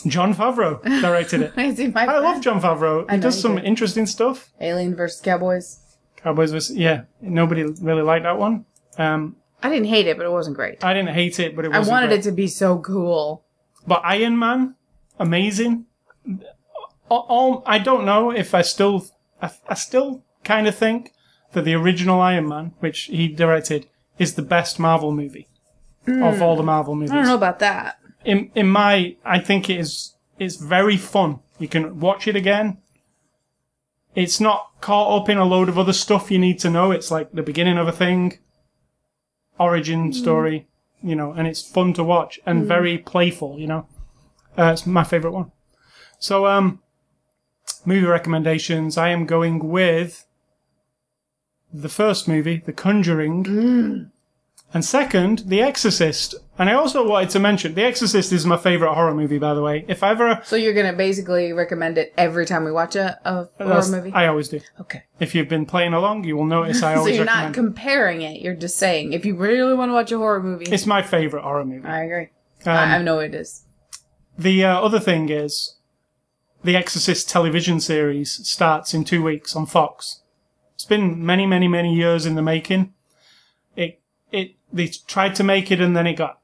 Jon Favreau directed it. He I love Jon Favreau. He know does you some do. interesting stuff. Alien vs. Cowboys. Cowboys vs. Yeah, nobody really liked that one. Um, I didn't hate it, but it wasn't great. I didn't hate it, but it was I was wanted it to be so cool. But Iron Man, amazing. All, I don't know if I still, I, I still kind of think that the original Iron Man, which he directed, is the best Marvel movie of all the Marvel movies. I don't know about that. In in my, I think it is. It's very fun. You can watch it again. It's not caught up in a load of other stuff you need to know. It's like the beginning of a thing, origin story, you know, and it's fun to watch and very playful, you know. Uh, it's my favorite one. So, um, movie recommendations. I am going with the first movie, The Conjuring, and second, The Exorcist. And I also wanted to mention, The Exorcist is my favorite horror movie, by the way. If ever, So you're gonna basically recommend it every time we watch a, a horror that's- movie? I always do. okay. If you've been playing along, you will notice I always So always you're not recommend. comparing it. You're just saying if you really want to watch a horror movie. it's my favorite horror movie. I agree. Um, I, I know it is. The uh, other thing is, the Exorcist television series starts in two weeks on Fox. It's been many, many, many years in the making. They tried to make it and then it got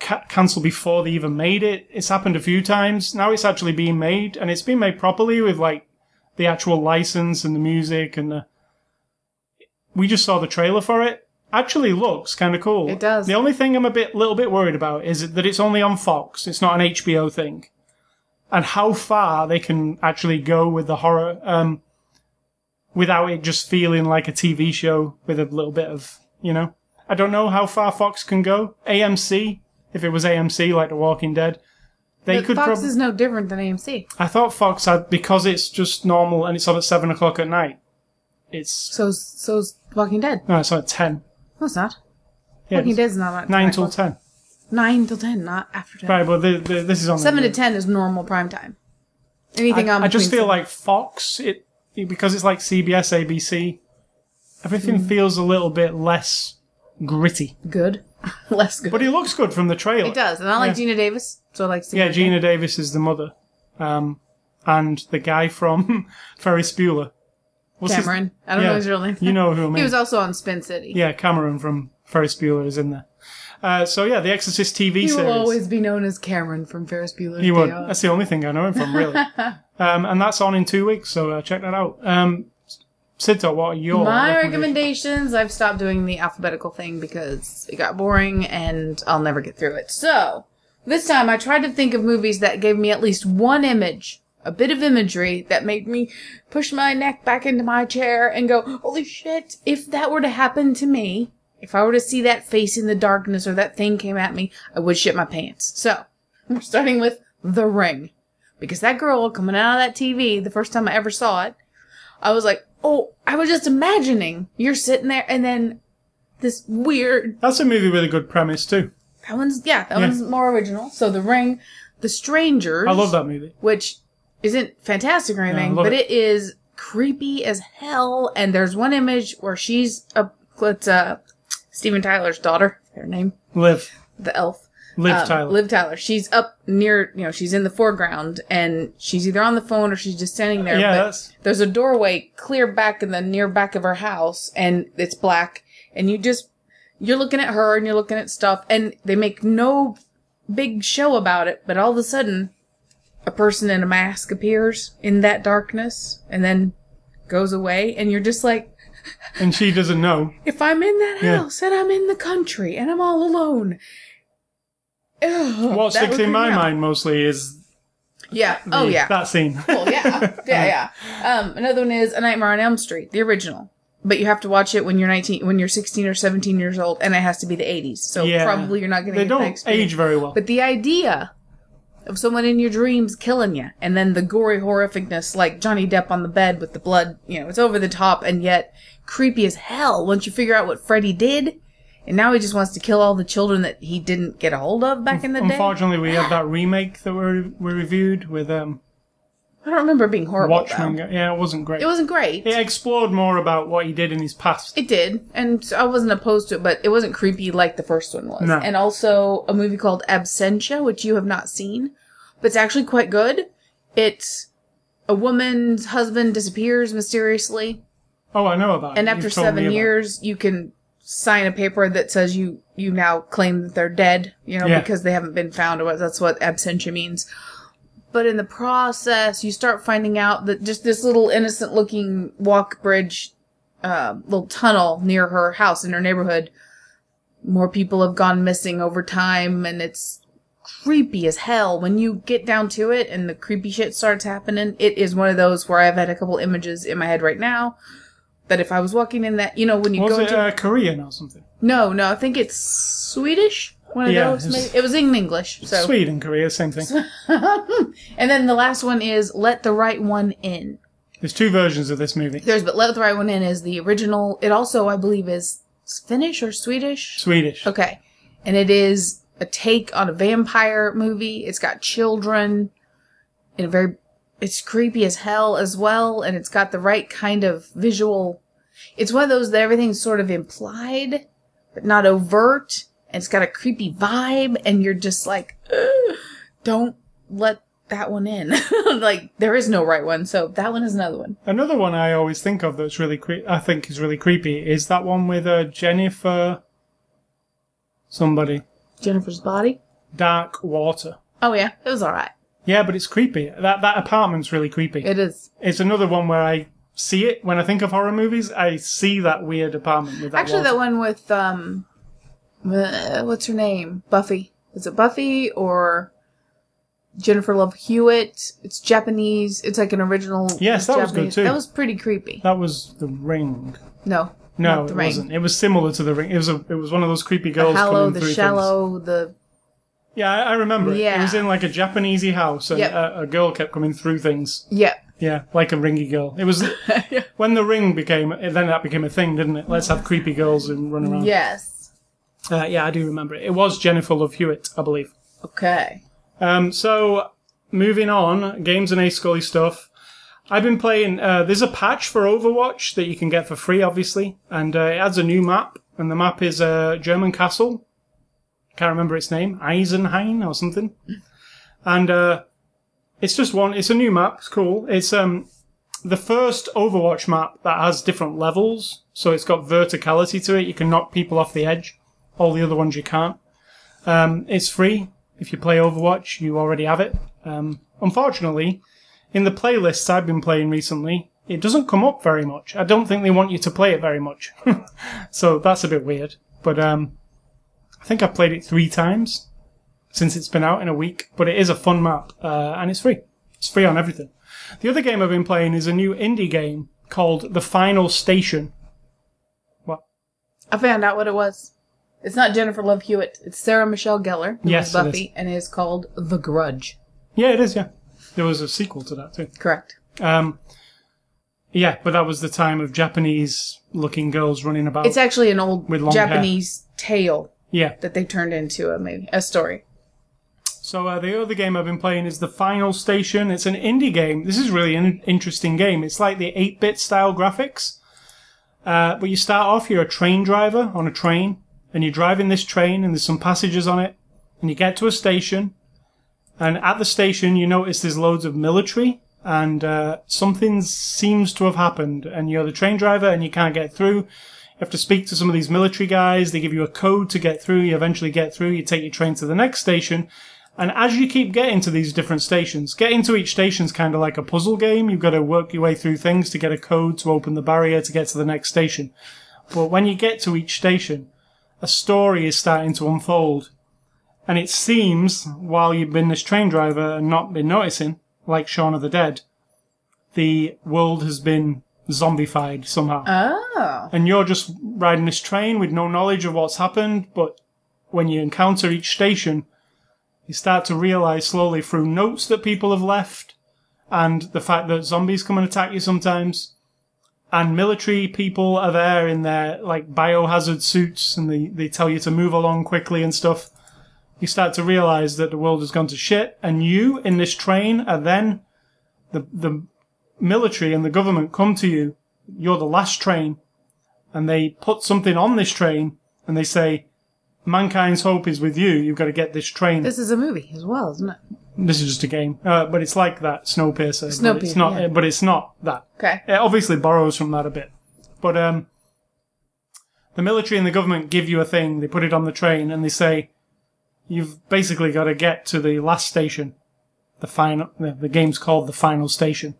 ca- cancelled before they even made it. It's happened a few times. Now it's actually being made and it's been made properly with like the actual license and the music and the. We just saw the trailer for it. Actually looks kind of cool. It does. The only thing I'm a bit, little bit worried about is that it's only on Fox. It's not an HBO thing, and how far they can actually go with the horror. Um, without it just feeling like a TV show with a little bit of, you know. I don't know how far Fox can go. AMC, if it was AMC like The Walking Dead, they But could Fox probably. is no different than AMC. I thought Fox had because it's just normal and it's on at seven o'clock at night. It's So so's Walking Dead. no, it's on at ten. No, it's not. Yeah, Walking Dead's not at nine till o'clock. ten. Nine till ten, not after ten. Right, but the, the, this is on Seven to ten is normal prime time. Anything I, on I just feel seven- like Fox, it because it's like CBS, ABC. Everything Hmm. feels a little bit less gritty, good, less good. but he looks good from the trailer. it does, and I like Yeah. Geena Davis, so I like. seeing Yeah, Geena Davis is the mother, um, and the guy from Ferris Bueller. What's his- Cameron. I don't know his real name. You know who I mean? he was also on Spin City. yeah, Cameron from Ferris Bueller is in there. Uh, so yeah, the Exorcist TV He series. will always be known as Cameron from Ferris Bueller's He Day would. Off. That's the only thing I know him from, really. um, and that's on in two weeks, so uh, check that out. Um, Sidto, what are your My recommendations? recommendations, I've stopped doing the alphabetical thing because it got boring and I'll never get through it. So, this time I tried to think of movies that gave me at least one image, a bit of imagery that made me push my neck back into my chair and go, holy shit, if that were to happen to me, if I were to see that face in the darkness or that thing came at me, I would shit my pants. So, we're starting with The Ring. Because that girl coming out of that TV, the first time I ever saw it, I was like, oh, I was just imagining you're sitting there and then this weird. That's a movie with a good premise too. That one's, yeah, that Yeah. one's more original. So The Ring, The Strangers. I love that movie. Which isn't fantastic or anything, love but it. it is creepy as hell. And there's one image where she's a, it's, uh, Steven Tyler's daughter, her name, Liv, the elf. Liv Um, Tyler. Liv Tyler. She's up near, you know, she's in the foreground and she's either on the phone or she's just standing there. Yeah, but that's- there's a doorway clear back in the near back of her house and it's black and you just, you're looking at her and you're looking at stuff and they make no big show about it, but all of a sudden a person in a mask appears in that darkness and then goes away and you're just like, and she doesn't know. if I'm in that Yeah. house and I'm in the country and I'm all alone. Ugh, What sticks in my mind mostly is Yeah. Oh yeah. that scene. Cool. Yeah. Yeah. Yeah. Um, another one is A Nightmare on Elm Street, the original. But you have to watch it when you're 19, when you're 16 or 17 years old, and it has to be the 80s. So Yeah. probably you're not going to they don't age very well. But the idea of someone in your dreams killing you, and then the gory horrificness, like Johnny Depp on the bed with the blood, you know, it's over the top and yet creepy as hell once you figure out what Freddy did. And now he just wants to kill all the children that he didn't get a hold of back in the day. Unfortunately, we had that remake that we, we reviewed with um, I don't remember it being horrible. Watchmen. though. Yeah, it wasn't great. It wasn't great. it explored more about what he did in his past. It did, and I wasn't opposed to it, but it wasn't creepy like the first one was. No. And also a movie called Absentia, which you have not seen, but it's actually quite good. It's a woman's husband disappears mysteriously, oh, I know about it. and You've after seven years, you can sign a paper that says you you now claim that they're dead, you know, Yeah. because they haven't been found, or what that's what absentia means. But in the process, you start finding out that just this little innocent looking walk bridge, uh, little tunnel near her house in her neighborhood, more people have gone missing over time, and it's creepy as hell. When you get down to it and the creepy shit starts happening, it is one of those where I've had a couple images in my head right now. That if I was walking in that, you know, when you Was go it into uh, Korean or something? no, no, I think it's Swedish. One of Yeah, those. it's- Maybe. It was in English. So, Sweden, Korea, same thing. and then the last one is "Let the Right One In." There's two versions of this movie. There's but "Let the Right One In" is the original. It also, I believe, is Finnish or Swedish. Swedish. Okay, and it is a take on a vampire movie. It's got children in a very. It's creepy as hell as well, and it's got the right kind of visual. It's one of those that everything's sort of implied, but not overt. And it's got a creepy vibe, and you're just like, don't let that one in. like there is no right one, so that one is another one. Another one I always think of that's really cre- I think is really creepy is that one with uh, Jennifer somebody Jennifer's body. Dark Water. Oh yeah, it was all right. Yeah, but it's creepy. That that apartment's really creepy. It is. it's another one where I see it when I think of horror movies. I see that weird apartment with that. Actually, water. that one with um, uh, what's her name? Buffy. Is it Buffy or Jennifer Love Hewitt. It's Japanese. It's like an original. Yes, that was good Japanese- too. That was pretty creepy. That was the ring. No, No, it ring. wasn't. It was similar to the ring. It was a. It was one of those creepy The girls hollow, coming the through things. shallow, the Yeah, I, I remember. It. it was in like a Japanesey house, and Yep. a, a girl kept coming through things. yeah. Yeah, like a ringy girl. It was when the ring became. Then that became a thing, didn't it? Let's have creepy girls and run around. Yes. Uh, yeah, I do remember it. It was Jennifer Love Hewitt, I believe. Okay. Um, so moving on, games and A Scully stuff. I've been playing. Uh, there's a patch for Overwatch that you can get for free, obviously, and uh, it adds a new map, and the map is a German castle. Can't remember its name, Eisenhain or something. And uh, it's just one. It's a new map. It's cool. It's um the first Overwatch map that has different levels, so it's got verticality to it. You can knock people off the edge. All the other ones you can't. Um, it's free. If you play Overwatch, you already have it. Um, unfortunately, in the playlists I've been playing recently, it doesn't come up very much. I don't think they want you to play it very much. so that's a bit weird. But um, I think I've played it three times since it's been out in a week. But it is a fun map, uh, and it's free. It's free on everything. The other game I've been playing is a new indie game called The Final Station. What? I found out what it was. It's not Jennifer Love Hewitt. It's Sarah Michelle Gellar, who Yes, was it Buffy, and it is called The Grudge. Yeah, it is. Yeah, there was a sequel to that too. Correct. Um, yeah, but that was the time of Japanese-looking girls running about. It's actually an old Japanese tale yeah. that they turned into a movie, a story. So uh, the other game I've been playing is the Final Station. It's an indie game. This is really an interesting game. It's like the 8-bit style graphics. Uh, but you start off, you're a train driver on a train, and you're driving this train, and there's some passages on it, and you get to a station, and at the station you notice there's loads of military, and uh, something seems to have happened, and you're the train driver, and you can't get through. You have to speak to some of these military guys. They give you a code to get through. You eventually get through. You take your train to the next station. And as you keep getting to these different stations, getting to each station is kind of like a puzzle game. You've got to work your way through things to get a code to open the barrier to get to the next station. But when you get to each station, a story is starting to unfold. And it seems, while you've been this train driver and not been noticing, like Shaun of the Dead, the world has been zombified somehow Oh. and you're just riding this train with no knowledge of what's happened. But when you encounter each station, you start to realize slowly through notes that people have left and the fact that zombies come and attack you sometimes. And military people are there in their like biohazard suits and they, they tell you to move along quickly and stuff. You start to realize that the world has gone to shit and you in this train are then the, the military and the government come to you. You're the last train and they put something on this train and they say, mankind's hope is with you. You've got to get this train. This, is a movie as well, isn't it? This is just a game, uh, but it's like that Snowpiercer. but it's Snowpiercer, not. yeah. But it's not that. Okay. It obviously borrows from that a bit, but um, the military and the government give you a thing. They put it on the train and they say, you've basically got to get to the last station. The final. The, the game's called the final station,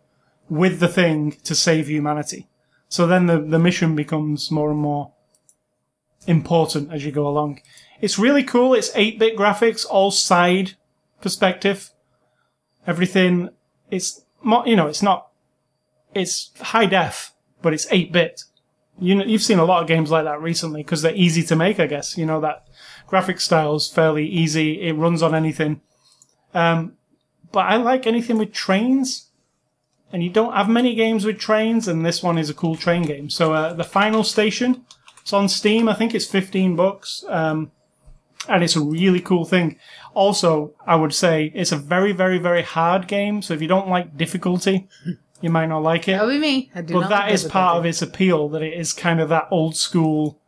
with the thing to save humanity. So then the the mission becomes more and more important as you go along. It's really cool. It's 8-bit graphics, all side perspective. Everything, it's, you know, it's not, it's high def, but it's 8-bit. You know, you've seen a lot of games like that recently because they're easy to make, I guess. You know, that graphic style is fairly easy. It runs on anything. Um, but I like anything with trains. And you don't have many games with trains, and this one is a cool train game. So, uh, the final station, it's on Steam. I think it's 15 bucks. Um, and it's a really cool thing. Also, I would say it's a very, very, very hard game. So if you don't like difficulty, you might not like it. That would be me. I do But not that like is part of its appeal, that it is kind of that old school,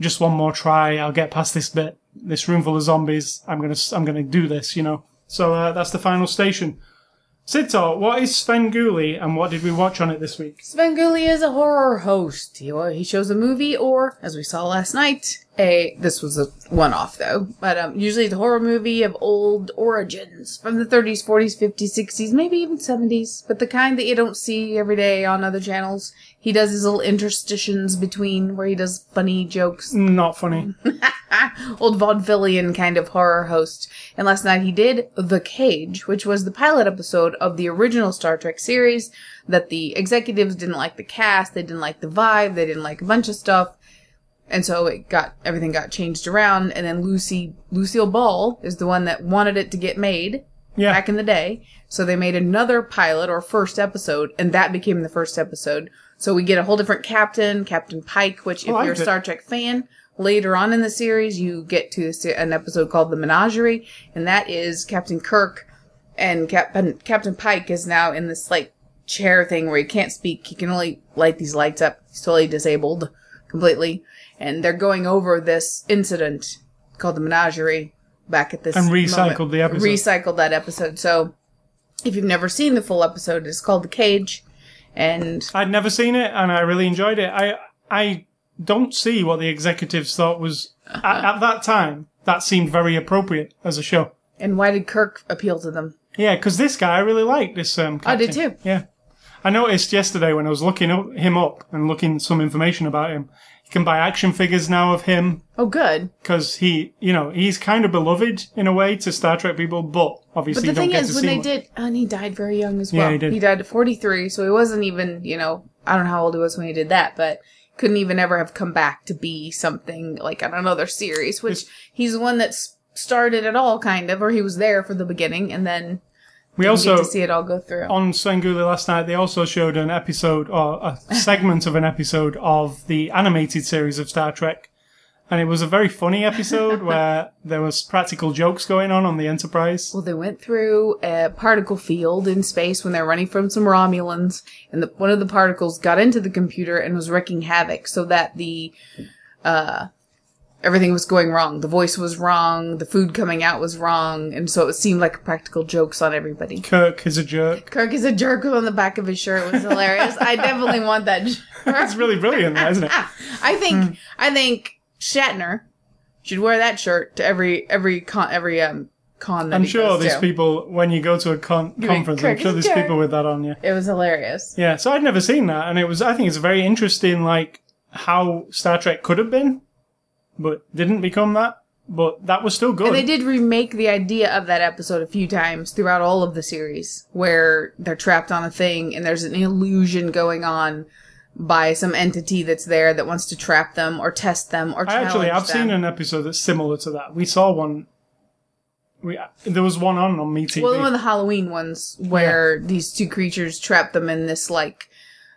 just one more try, I'll get past this bit, this room full of zombies, I'm gonna, I'm gonna do this, you know. So, uh, that's the final station. Sito, what is Svengoolie and what did we watch on it this week? Svengoolie is a horror host. He, he shows a movie or, as we saw last night, a this was a one off though, but um, usually the horror movie of old origins from the 30s, 40s, 50s, 60s, maybe even 70s, but the kind that you don't see every day on other channels. He does his little interstitions between where he does funny jokes. Not funny. Old vaudevillian kind of horror host. And last night he did The Cage, which was the pilot episode of the original Star Trek series that the executives didn't like the cast, they didn't like the vibe, they didn't like a bunch of stuff. And so it got everything got changed around and then Lucy Lucille Ball is the one that wanted it to get made Yeah. back in the day. So they made another pilot or first episode, and that became the first episode. So we get a whole different captain, Captain Pike, which if I you're a. Star Trek fan, later on in the series, you get to an episode called The Menagerie, and that is Captain Kirk and Captain Captain Pike is now in this like chair thing where he can't speak. He can only light these lights up. He's totally disabled completely, and they're going over this incident called the Menagerie back at this And recycled moment. the episode. Recycled that episode. So if you've never seen the full episode, it's called The Cage, and I'd never seen it, and I really enjoyed it. I I don't see what the executives thought was at, at that time. That seemed very appropriate as a show. and why did Kirk appeal to them? Yeah, because this guy I really liked this. Um, I did captain. too. Yeah, I noticed yesterday when I was looking up, him up and looking some information about him. Can buy action figures now of him Oh, good. because he, you know, he's kind of beloved in a way to Star Trek people, but obviously But the you don't thing get is, to when see they much. did, and he died very young as well. Yeah, he did. He died at 43, so he wasn't even, you know, I don't know how old he was when he did that, but couldn't even ever have come back to be something like on another series, which he's the one that s- started it all, kind of, or he was there for the beginning, and then We also get to see it all go through. on Svengoolie last night, they also showed an episode or a segment of an episode of the animated series of Star Trek. And it was a very funny episode where there was practical jokes going on on the Enterprise. Well, they went through a particle field in space when they were running from some Romulans, and the, one of the particles got into the computer and was wreaking havoc, so that the uh, everything was going wrong. The voice was wrong, the food coming out was wrong, and so it seemed like practical jokes on everybody. Kirk is a jerk. Kirk is a jerk on the back of his shirt. It was hilarious. I definitely want that. That's really brilliant, isn't it? I think I think Shatner should wear that shirt to every every con every um con that I'm sure there's to. people when you go to a con- conference. I'm sure there's jerk? people with that on you. It was hilarious. Yeah, so I'd never seen that, and it was. I think it's very interesting, like how Star Trek could have been, but didn't become that. But that was still good. And they did remake the idea of that episode a few times throughout all of the series, where they're trapped on a thing and there's an illusion going on by some entity that's there that wants to trap them or test them or I actually, I've them. seen an episode that's similar to that. We saw one. We there was one on on Me TV. Well, one of the Halloween ones where these two creatures trap them in this like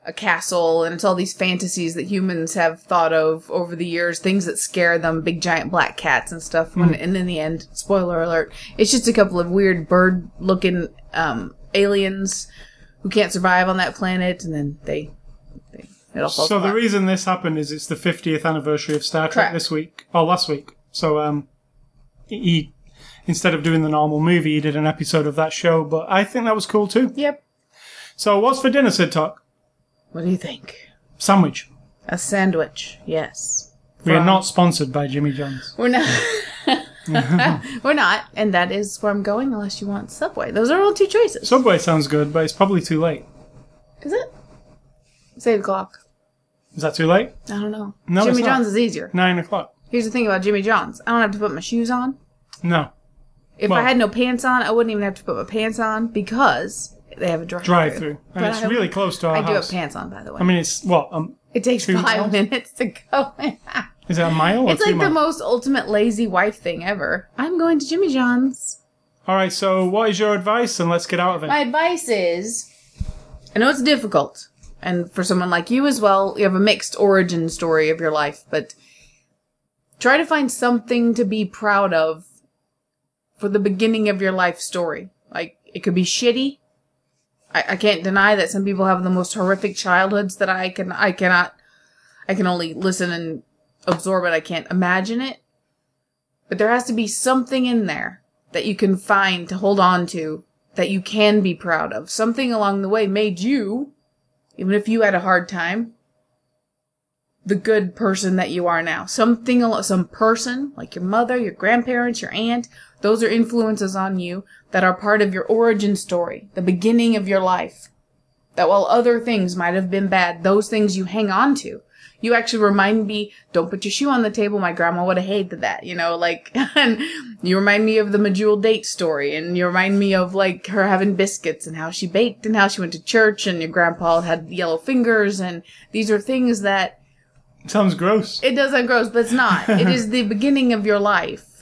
a castle, and it's all these fantasies that humans have thought of over the years, things that scare them, big giant black cats and stuff. When, and in the end, spoiler alert, it's just a couple of weird bird-looking um, aliens who can't survive on that planet, and then they, they it all falls so the reason this happened is it's the 50th anniversary of Star Trek Correct. this week, or last week. So um, he instead of doing the normal movie, he did an episode of that show. But I think that was cool too. Yep. So what's for dinner, Sid Talk? What do you think? Sandwich. A sandwich. Yes. We are From- not sponsored by Jimmy John's. We're not. We're not, and that is where I'm going. Unless you want Subway, those are all two choices. Subway sounds good, but it's probably too late. is it? Save the clock. Is that too late? I don't know. No, Jimmy it's not. John's is easier. Nine o'clock. Here's the thing about Jimmy John's. I don't have to put my shoes on. No. If Well- I had no pants on, I wouldn't even have to put my pants on because they have a drive Drive through. And it's really close to our I do have house. pants on, by the way. I mean, it's what? Um, it takes two five miles? minutes to go. is that a mile or it's two like the miles? most ultimate lazy wife thing ever. I'm going to Jimmy John's. All right. So, what is your advice? And let's get out of it. My advice is I know it's difficult, and for someone like you as well, you have a mixed origin story of your life, but try to find something to be proud of for the beginning of your life story. Like, it could be shitty. I, I can't deny that some people have the most horrific childhoods that I can, I cannot, I can only listen and absorb it. I can't imagine it. But there has to be something in there that you can find to hold on to that you can be proud of. Something along the way made you, even if you had a hard time, the good person that you are now. Something, some person, like your mother, your grandparents, your aunt, those are influences on you that are part of your origin story, the beginning of your life. That while other things might have been bad, those things you hang on to. You actually remind me, don't put your shoe on the table. My grandma would have hated that, you know, like, and you remind me of the Medjool date story and you remind me of like her having biscuits and how she baked and how she went to church and your grandpa had yellow fingers and these are things that Sounds gross. it does sound gross, but it's not. it is the beginning of your life.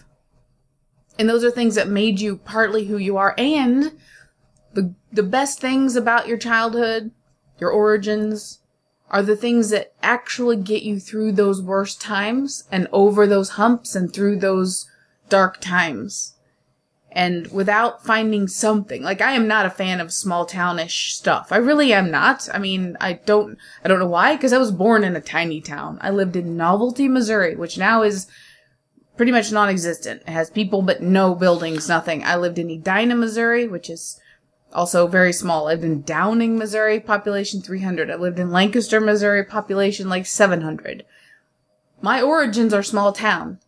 And those are things that made you partly who you are. And the, the best things about your childhood, your origins, are the things that actually get you through those worst times and over those humps and through those dark times. And without finding something, like I am not a fan of small townish stuff. I really am not. I mean, I don't, I don't know why, because I was born in a tiny town. I lived in Novelty, Missouri, which now is pretty much non-existent. It has people but no buildings, nothing. I lived in Edina, Missouri, which is also very small. I lived in Downing, Missouri, population 300. I lived in Lancaster, Missouri, population like 700. My origins are small town.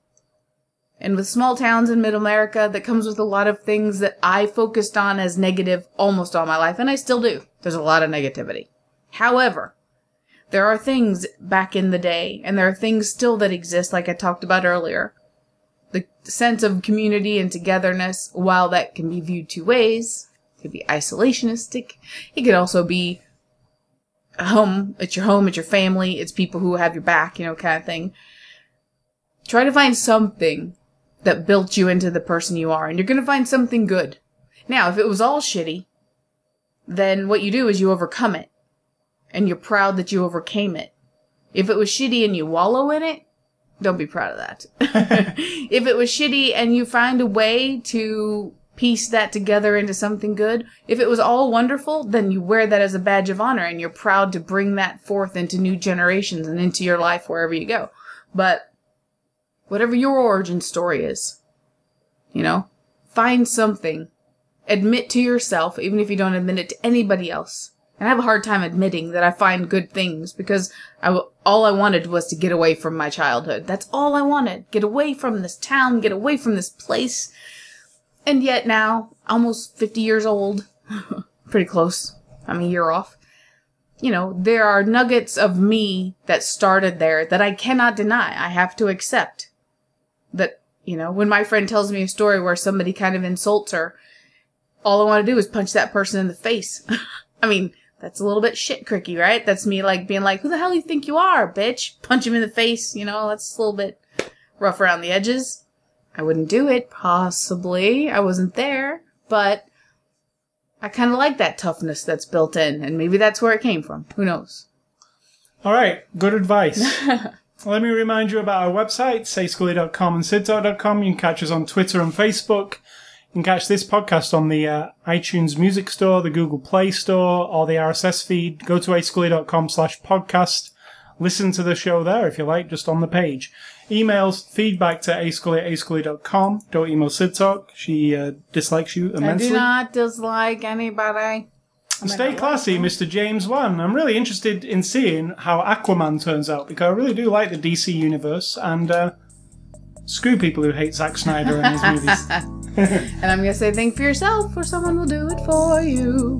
And with small towns in mid-America, that comes with a lot of things that I focused on as negative almost all my life, and I still do. There's a lot of negativity. However, there are things back in the day, and there are things still that exist, like I talked about earlier. Sense of community and togetherness, while that can be viewed two ways, it could be isolationistic, it could also be home, it's your home, it's your family, it's people who have your back, you know, kind of thing. Try to find something that built you into the person you are, and you're gonna find something good. Now, if it was all shitty, then what you do is you overcome it. And you're proud that you overcame it. If it was shitty and you wallow in it, don't be proud of that. if it was shitty and you find a way to piece that together into something good, if it was all wonderful, then you wear that as a badge of honor and you're proud to bring that forth into new generations and into your life wherever you go. But whatever your origin story is, you know, find something. Admit to yourself, even if you don't admit it to anybody else. And I have a hard time admitting that I find good things because I w- all I wanted was to get away from my childhood. That's all I wanted. Get away from this town, get away from this place. And yet now, almost 50 years old, pretty close. I'm a year off. You know, there are nuggets of me that started there that I cannot deny. I have to accept that, you know, when my friend tells me a story where somebody kind of insults her, all I want to do is punch that person in the face. I mean, that's a little bit shit cricky, right? That's me like being like, who the hell do you think you are, bitch? Punch him in the face, you know, that's a little bit rough around the edges. I wouldn't do it, possibly. I wasn't there, but I kind of like that toughness that's built in, and maybe that's where it came from. Who knows? All right, good advice. Let me remind you about our website, sayscully.com and sidtalk.com. You can catch us on Twitter and Facebook. You can catch this podcast on the uh, iTunes Music Store, the Google Play Store, or the RSS feed. Go to ascully.com slash podcast. Listen to the show there if you like, just on the page. Emails, feedback to ascully at ascully.com. Don't email Sid Talk. She uh, dislikes you immensely. I do not dislike anybody. Stay classy, Mr. James Wan. I'm really interested in seeing how Aquaman turns out because I really do like the DC universe and uh, screw people who hate Zack Snyder and his movies. And I'm gonna say, think for yourself, or someone will do it for you.